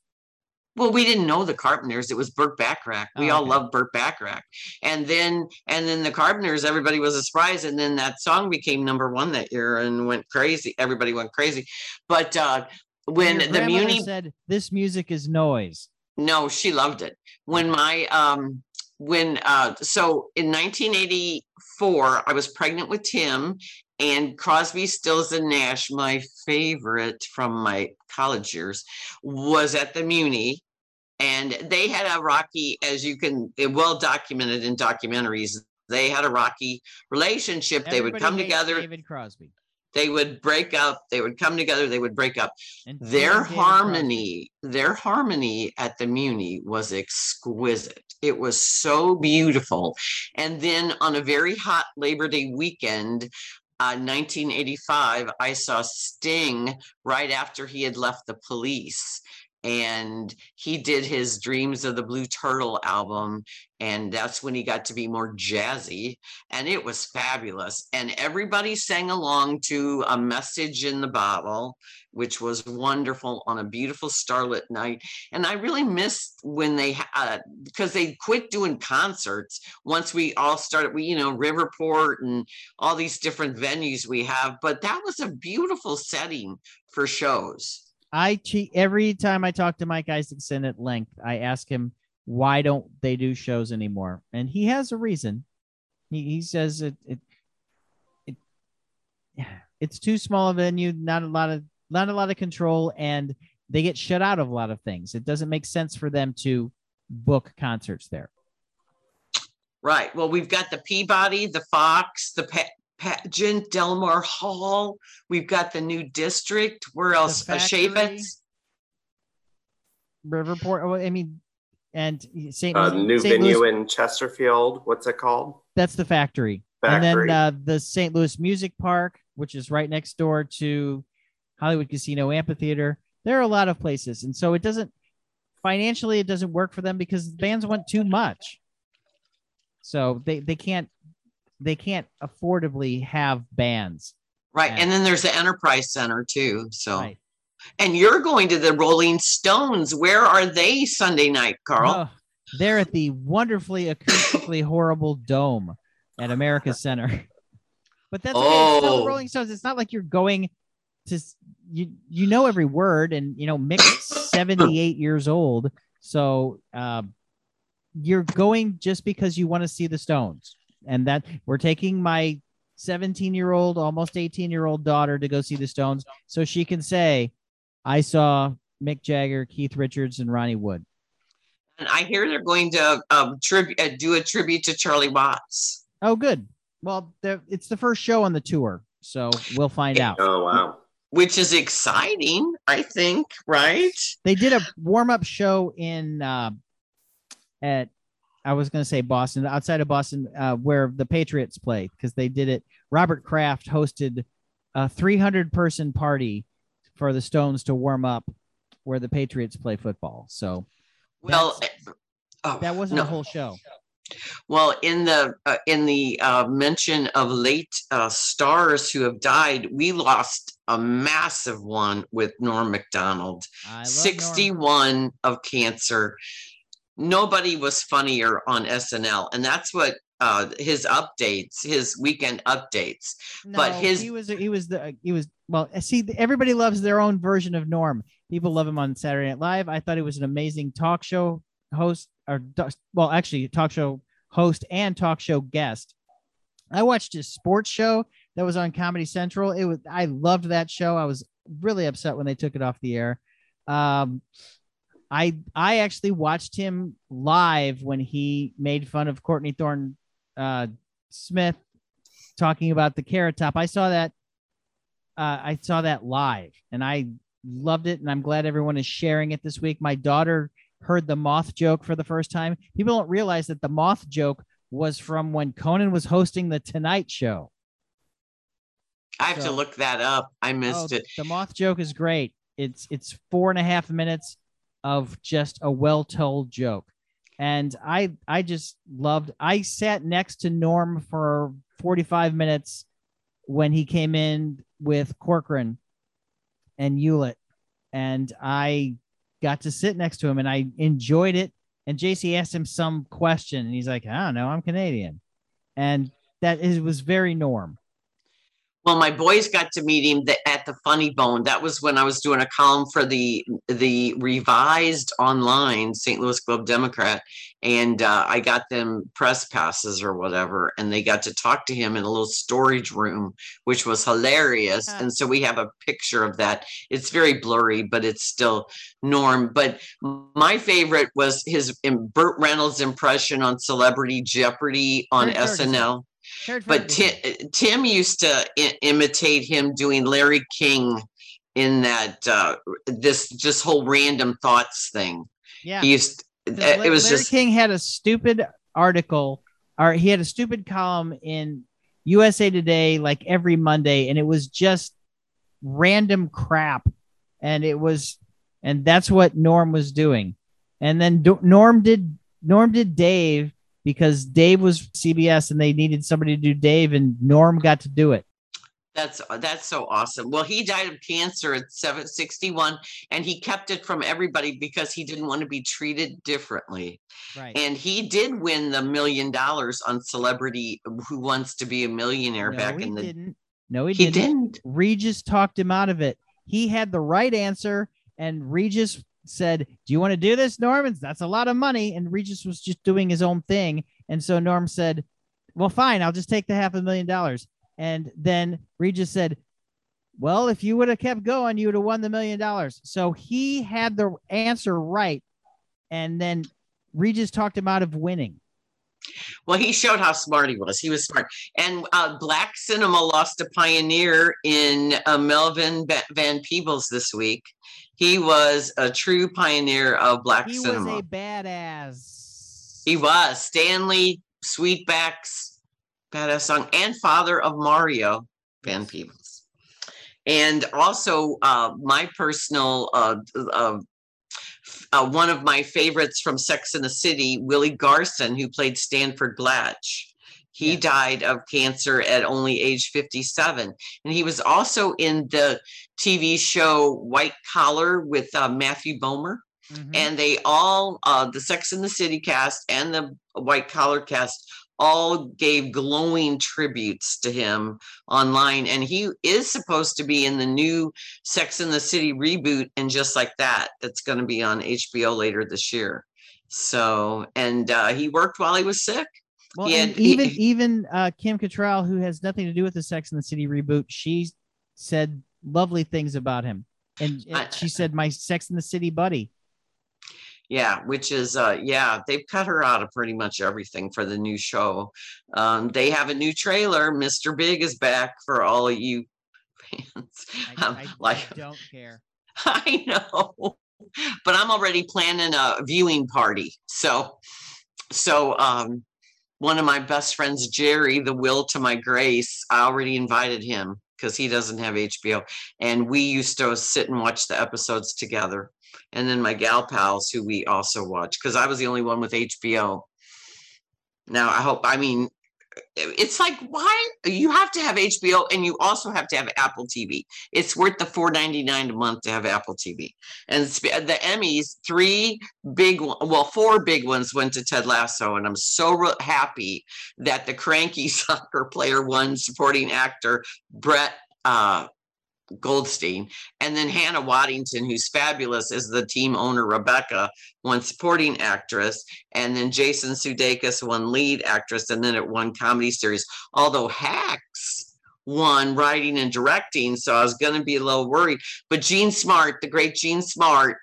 Well we didn't know the carpenters it was burt bacharach. We Oh, all okay. loved burt bacharach. And then and then the carpenters everybody was a surprise and then that song became number one that year and went crazy everybody went crazy. But uh when Your the grandmother muny said this music is noise. no she loved it. When my um when uh so in 1984 i was pregnant with tim and crosby stills and nash my favorite from my college years was at the muny. And they had a rocky as you can eh, well documented in documentaries they had a rocky relationship. They would come together David Crosby. they would break up they would come together they would break up. And their David Crosby. harmony their harmony at the muny was exquisite. It was so beautiful. And then on a very hot labor day weekend uh, 1985 i saw sting right after he had left the police and he did his dreams of the blue turtle album and that's when he got to be more jazzy and it was fabulous and everybody sang along to a message in the bottle which was wonderful on a beautiful starlit night. And I really missed when they, uh, because they quit doing concerts once we all started, we, you know, Riverport and all these different venues we have. But that was a beautiful setting for shows. I cheat every time I talk to Mike Isaacson at length. I ask him why don't they do shows anymore, and he has a reason. He, he says it, it it it's too small a venue, not a lot of not a lot of control, and they get shut out of a lot of things. It doesn't make sense for them to book concerts there. Right. Well, we've got the Peabody, the Fox, the Pageant, Delmar Hall. We've got the new district. Where else? Uh, Factory. Chaifetz. Riverport. oh, I mean, and St. Uh, new St. venue Louis, in Chesterfield. What's it called? that's the factory. Factory. And then uh, the St. Louis Music Park, which is right next door to Hollywood Casino Amphitheater. There are a lot of places, and so it doesn't financially it doesn't work for them because the bands want too much. So they they can't they can't affordably have bands. Right. Yeah. And then there's the Enterprise Center too. So, Right. and you're going to the Rolling Stones. Where are they Sunday night, Carl? Oh, they're at the wonderfully acoustically horrible dome at America Center. But that's okay. It's still the Oh. Rolling Stones. It's not like you're going to you you know every word and you know Mick's 78 years old. So um you're going just because you want to see the Stones. And that we're taking my 17 year old, almost 18 year old daughter to go see the Stones so she can say, I saw Mick Jagger, Keith Richards, and Ronnie Wood. And I hear they're going to um, tribu- uh, do a tribute to Charlie Watts. Oh, good. Well, it's the first show on the tour, so we'll find out. Oh wow. Which is exciting, I think, right? They did a warm up show in uh, at I was going to say Boston, outside of Boston, uh, where the Patriots play, because they did it. Robert Kraft hosted a 300 person party for the Stones to warm up where the Patriots play football. So Well, oh, that wasn't no. a whole show. Well, in the uh, in the uh, mention of late uh, stars who have died, we lost a massive one with Norm Macdonald. I love Norm. 61 of cancer. Nobody was funnier on SNL. And that's what uh his updates, his weekend updates. but his- he was he was the he was well. See, everybody loves their own version of Norm. People love him on Saturday Night Live. I thought he was an amazing talk show host, or well, actually, talk show host and talk show guest. I watched his sports show that was on Comedy Central. It was I loved that show. I was really upset when they took it off the air. Um, I I actually watched him live when he made fun of Courtney Thorne uh, Smith talking about the carrot top. I saw that. Uh, I saw that live, and I loved it, and I'm glad everyone is sharing it this week. My daughter heard the moth joke for the first time. People don't realize that the moth joke was from when Conan was hosting the Tonight Show. I have to look that up. I missed Oh, it. The moth joke is great. It's it's four and a half minutes of just a well told joke, and I I just loved. I sat next to Norm for forty five minutes when he came in with Corcoran and Hewlett, and I got to sit next to him, and I enjoyed it. And JC asked him some question, and he's like, "I don't know, I'm Canadian," and that is was very Norm. Well, my boys got to meet him th- at the Funny Bone. That was when I was doing a column for the the revised online St. Louis Globe Democrat, and uh, I got them press passes or whatever, and they got to talk to him in a little storage room, which was hilarious. Huh. And so we have a picture of that. It's very blurry, but it's still Norm. But my favorite was his Burt Reynolds impression on Celebrity Jeopardy on SNL. But Tim, Tim used to I- imitate him doing Larry King in that uh, this just whole random thoughts thing. yeah. He used Because it was Larry just King had a stupid article, or he had a stupid column in USA Today like every Monday, and it was just random crap, and it was, and that's what Norm was doing, and then Do- Norm did Norm did Dave because Dave was CBS and they needed somebody to do Dave, and Norm got to do it. that's that's so awesome. Well, he died of cancer at 761 and he kept it from everybody because he didn't want to be treated differently. Right. And he did win the million dollars on Celebrity Who Wants to Be a Millionaire no, back in the didn't. No, he, He didn't. didn't. Regis talked him out of it. He had the right answer, and Regis said, Do you want to do this, Norman? That's a lot of money. And Regis was just doing his own thing. And so Norm said, Well, fine, I'll just take the half a million dollars. And then Regis said, Well, if you would have kept going, you would have won the million dollars. So he had the answer right. And then Regis talked him out of winning. Well, he showed how smart he was. He was smart. And uh, Black cinema lost a pioneer in uh, Melvin Van Peebles this week. He was a true pioneer of Black He cinema. He was a badass. he was Stanley Sweetback's badass song and father of Mario Van Peebles. And also, uh, my personal uh, uh, uh, one of my favorites from Sex and the City, Willie Garson, who played Stanford Blatch. He died of cancer at only age 57. And he was also in the TV show White Collar with uh, Matthew Bomer. Mhm. And they all, uh, the Sex and the City cast and the White Collar cast, all gave glowing tributes to him online. And he is supposed to be in the new Sex and the City reboot and just like that, that's going to be on HBO later this year. So, and uh, he worked while he was sick. Well, He and had- he- even even uh, Kim Cattrall, who has nothing to do with the Sex and the City reboot, she said lovely things about him, and, and I- she said my Sex and the City buddy. Yeah, which is uh yeah, they've cut her out of pretty much everything for the new show. Um they have a new trailer. Mr. Big is back for all of you fans. I, Um, I- I don't care. I know. But I'm already planning a viewing party. So so um one of my best friends, Jerry, the will to my grace, I already invited him because he doesn't have HBO. And we used to sit and watch the episodes together. And then my gal pals who we also watch because I was the only one with HBO. Now I hope I mean it's like why you have to have HBO and you also have to have Apple TV. It's worth the four ninety nine a month to have Apple TV. And the Emmys, three big, well, four big ones went to Ted Lasso, and I'm so happy that the cranky soccer player won supporting actor Brett uh, Goldstein, and then Hannah Waddingham, who's fabulous as the team owner Rebecca, won supporting actress, and then Jason Sudeikis won lead actress, and then it won comedy series. Although Hacks won writing and directing, so I was going to be a little worried. But Jean Smart, the great Jean Smart,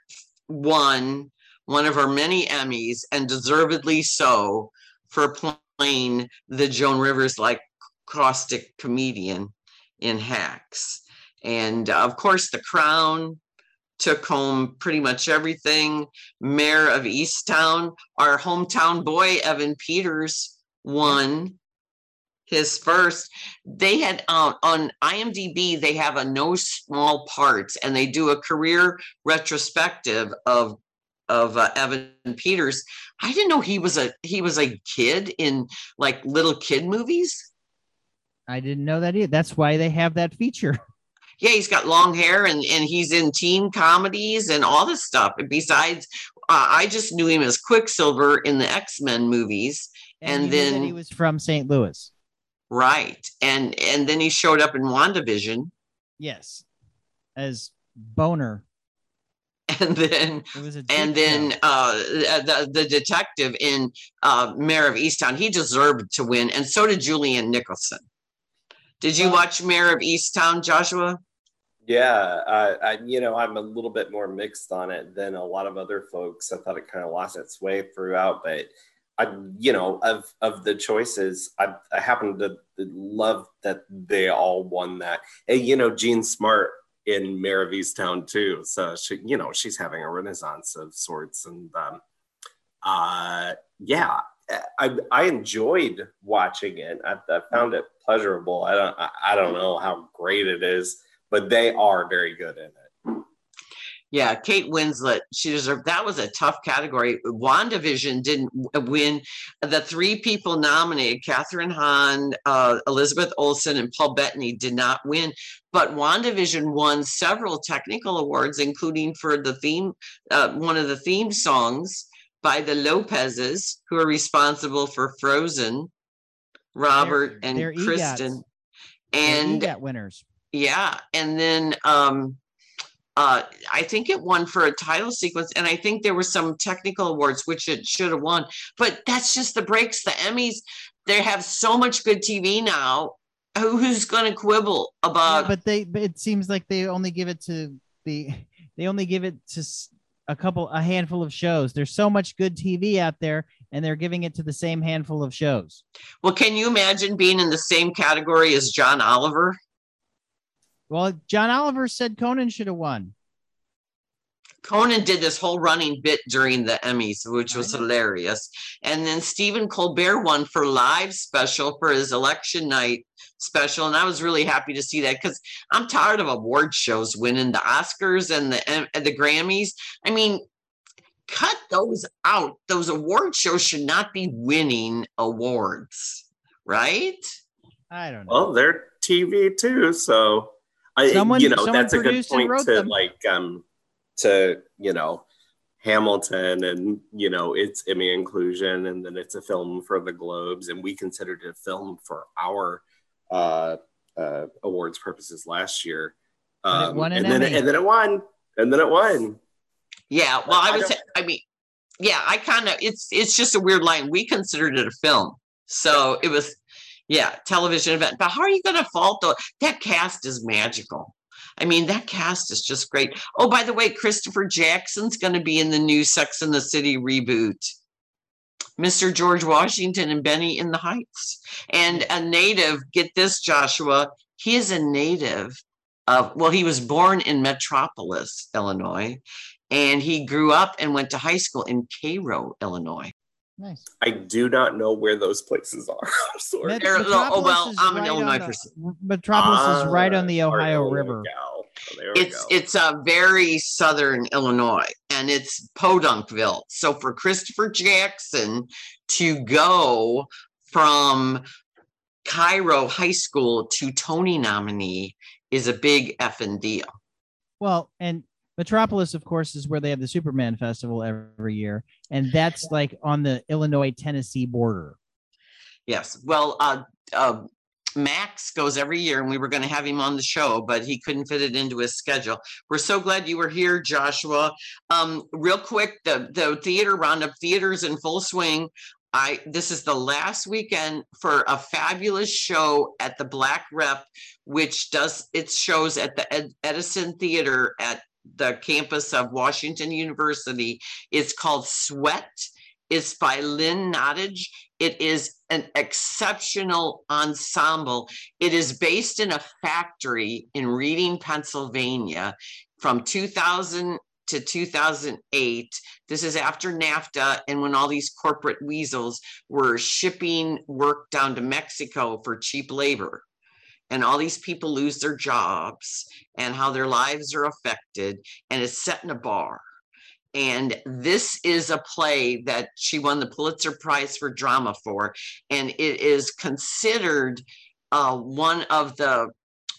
won one of her many Emmys, and deservedly so, for playing the Joan Rivers like caustic comedian in Hacks. And uh, of course, The Crown took home pretty much everything. Mare of Easttown, our hometown boy, Evan Peters, won his first. They had uh, on IMDb, they have a no small parts and they do a career retrospective of of uh, Evan Peters. I didn't know he was a he was a kid in like little kid movies. I didn't know that either. That's why they have that feature. yeah, he's got long hair and, and he's in teen comedies and all this stuff. And besides, uh, I just knew him as Quicksilver in the X Men movies. And, and then he was from St. Louis. Right. And and then he showed up in WandaVision. Yes. As Bohner. And then and then uh, the the detective in uh, Mare of Easttown, he deserved to win, and so did Julianne Nicholson. Did you watch Mare of Easttown, Joshua? Yeah, I, you know, I'm a little bit more mixed on it than a lot of other folks. I thought it kind of lost its way throughout, but I, you know, of of the choices, I, I happen to love that they all won that. And you know, Jean Smart in Mare of too, so she, you know, she's having a renaissance of sorts, and um, uh, yeah, I I enjoyed watching it. I, I found it pleasurable. I don't I, I don't know how great it is but they are very good in it. Yeah, Kate Winslet, she deserved that was a tough category. WandaVision didn't win. The three people nominated, Kathryn Hahn, uh, Elizabeth Olsen, and Paul Bettany, did not win. But WandaVision won several technical awards, including for the theme, uh, one of the theme songs by the Lopez's, who are responsible for Frozen, Robert they're, and they're Kristen. EGOTs. And EGOT winners yeah, and then um, uh, I think it won for a title sequence, and I think there were some technical awards which it should have won. But that's just the breaks. The Emmys, they have so much good TV now. Who, who's going to quibble about? Yeah, but they, but it seems like they only give it to the, they only give it to a couple, a handful of shows. There's so much good TV out there, and they're giving it to the same handful of shows. Well, can you imagine being in the same category as John Oliver? Well, John Oliver said Conan should have won. Conan did this whole running bit during the Emmys, which was hilarious. And then Stephen Colbert won for live special for his election night special. And I was really happy to see that because I'm tired of award shows winning the Oscars and the and the Grammys. I mean, cut those out. Those award shows should not be winning awards, right? I don't know. Well, they're TV too, so I, you know, that's a good point to them. like, um, to, you know, Hamilton and, you know, it's Emmy inclusion and then it's a film for the Globes and we considered it a film for our, uh, uh, awards purposes last year. Um, and, and then, and then it won and then it won. Yeah. Well, I, I was, I mean, yeah, I kind of, it's, it's just a weird line. We considered it a film. So it was, yeah, television event. But how are you going to fault though? That cast is magical. I mean, that cast is just great. Oh, by the way, Christopher Jackson's going to be in the new Sex and the City reboot. Mr. George Washington and Benny in the Heights. And a native, get this, Joshua, he is a native of, well, he was born in Metropolis, Illinois, and he grew up and went to high school in Cairo, Illinois. Nice. I do not know where those places are. sorry. Met- oh well, I'm an Illinois the, person. Metropolis is right on the ah, Ohio River. Oh, it's it's a very southern Illinois, and it's Podunkville. So for Christopher Jackson to go from Cairo High School to Tony nominee is a big effing deal. Well, and Metropolis, of course, is where they have the Superman Festival every year, and that's like on the Illinois Tennessee border. Yes. Well, uh, uh, Max goes every year, and we were going to have him on the show, but he couldn't fit it into his schedule. We're so glad you were here, Joshua. Um, real quick, the the theater roundup theaters in full swing. I this is the last weekend for a fabulous show at the Black Rep, which does its shows at the Ed, Edison Theater at the campus of Washington University. It's called Sweat. It's by Lynn Nottage. It is an exceptional ensemble. It is based in a factory in Reading, Pennsylvania from 2000 to 2008. This is after NAFTA and when all these corporate weasels were shipping work down to Mexico for cheap labor. And all these people lose their jobs and how their lives are affected. And it's set in a bar. And this is a play that she won the Pulitzer Prize for drama for. And it is considered uh, one of the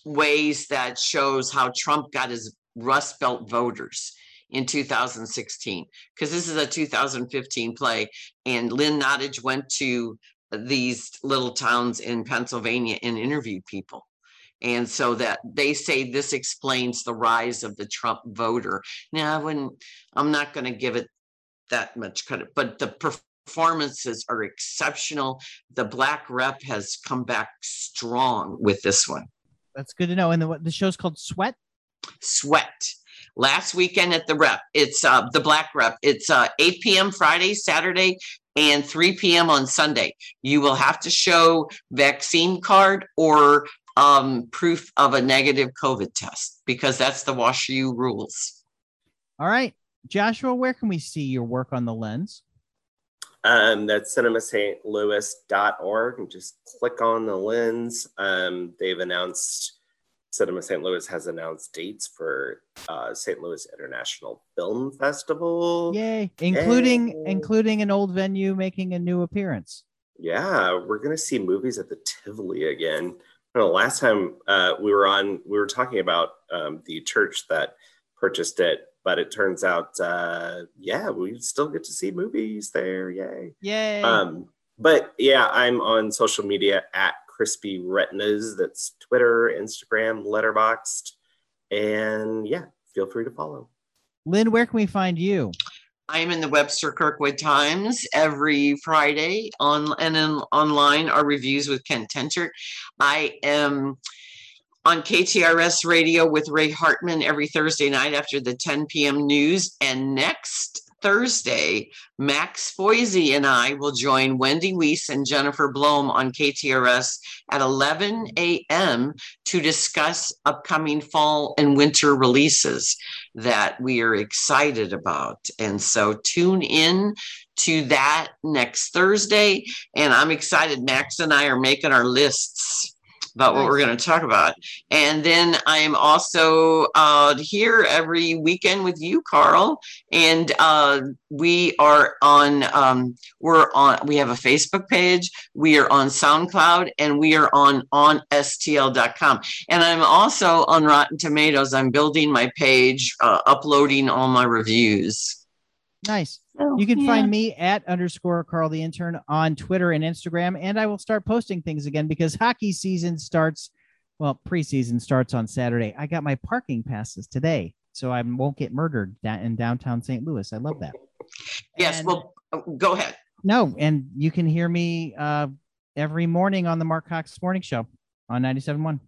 ways that shows how Trump got his Rust Belt voters in 2016 because this is a 2015 play and lynn nottage went to these little towns in pennsylvania and interviewed people. And so that they say this explains the rise of the trump voter. Now I wouldn't, i'm not going to give it that much credit but the performances are exceptional. The black rep has come back strong with this one. That's good to know. And the, the show's called Sweat. sweat. Last weekend at the rep it's uh the black rep it's uh 8 p.m friday saturday and 3 p.m on sunday you will have to show vaccine card or um proof of a negative covid test because that's the wash u rules All right, Joshua, where can we see your work on the lens? Um, that's cinemastlouis.org and just click on the lens. Um, they've announced, Cinema St. Louis has announced dates for uh, St. Louis International Film Festival. Yay! Including Yay. including an old venue making a new appearance. Yeah, we're gonna see movies at the Tivoli again. Know, last time uh, we were on, we were talking about um, the church that purchased it, but it turns out, uh, yeah, we still get to see movies there. Yay! Yay! Um, but yeah, I'm on social media at Crispy Retinas. That's Twitter, Instagram, Letterboxd, and yeah, feel free to follow. Lynn, where can we find you? i'm in the webster kirkwood times every friday on and then online are reviews with ken tenchert i am on KTRS radio with Ray Hartman every Thursday night after the 10 p.m. news. And next Thursday, Max Foizey and I will join Wendy Weiss and Jennifer Blome on KTRS at 11 a.m. to discuss upcoming fall and winter releases that we are excited about. And so tune in to that next Thursday. And I'm excited. Max and I are making our lists about what we're going to talk about. And then I'm also uh, here every weekend with you, Carl. And uh, we are on, um, we're on, we have a Facebook page, we are on SoundCloud, and we are on onstl.com. And I'm also on Rotten Tomatoes. I'm building my page, uh, uploading all my reviews. Nice. So, You can yeah. find me at underscore Carl the intern on Twitter and Instagram, and I will start posting things again because hockey season starts. Well, preseason starts on Saturday. I got my parking passes today, so I won't get murdered in downtown St. Louis. I love that. Yes, And- well, uh, go ahead. No, and you can hear me uh, every morning on the Mark Cox Morning Show on 97.1.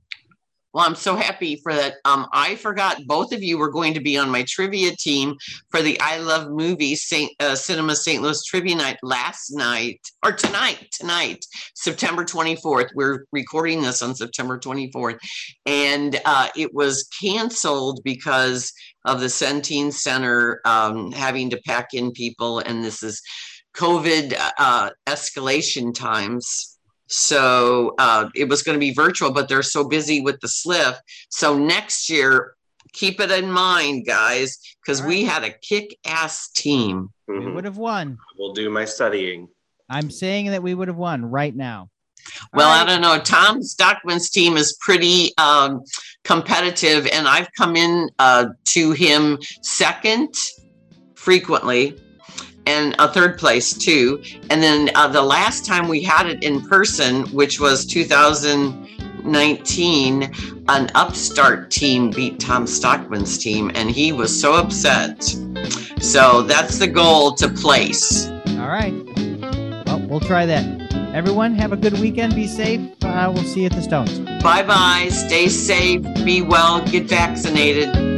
Well, I'm so happy for that. Um, I forgot both of you were going to be on my trivia team for the I Love Movies Saint uh, Cinema St. Louis Trivia Night last night or tonight. Tonight, September 24th. We're recording this on September 24th, and uh, it was canceled because of the Centene Center um, having to pack in people, and this is COVID uh, escalation times. So uh, it was going to be virtual, but they're so busy with the SLIFF. So next year, keep it in mind, guys, because we had a kick ass team. We Mhm. would have won. We'll do my studying. I'm saying that we would have won right now. Well, I don't know. Tom Stockman's team is pretty um, competitive, and I've come in uh, to him second frequently and a third place too. And then uh, the last time we had it in person, which was 2019, an upstart team beat Tom Stockman's team, and he was so upset. So that's the goal to place. All right. Well, we'll try that. Everyone, have a good weekend. Be safe. Uh, we'll see you at the Stones. Bye bye. Stay safe. Be well. Get vaccinated.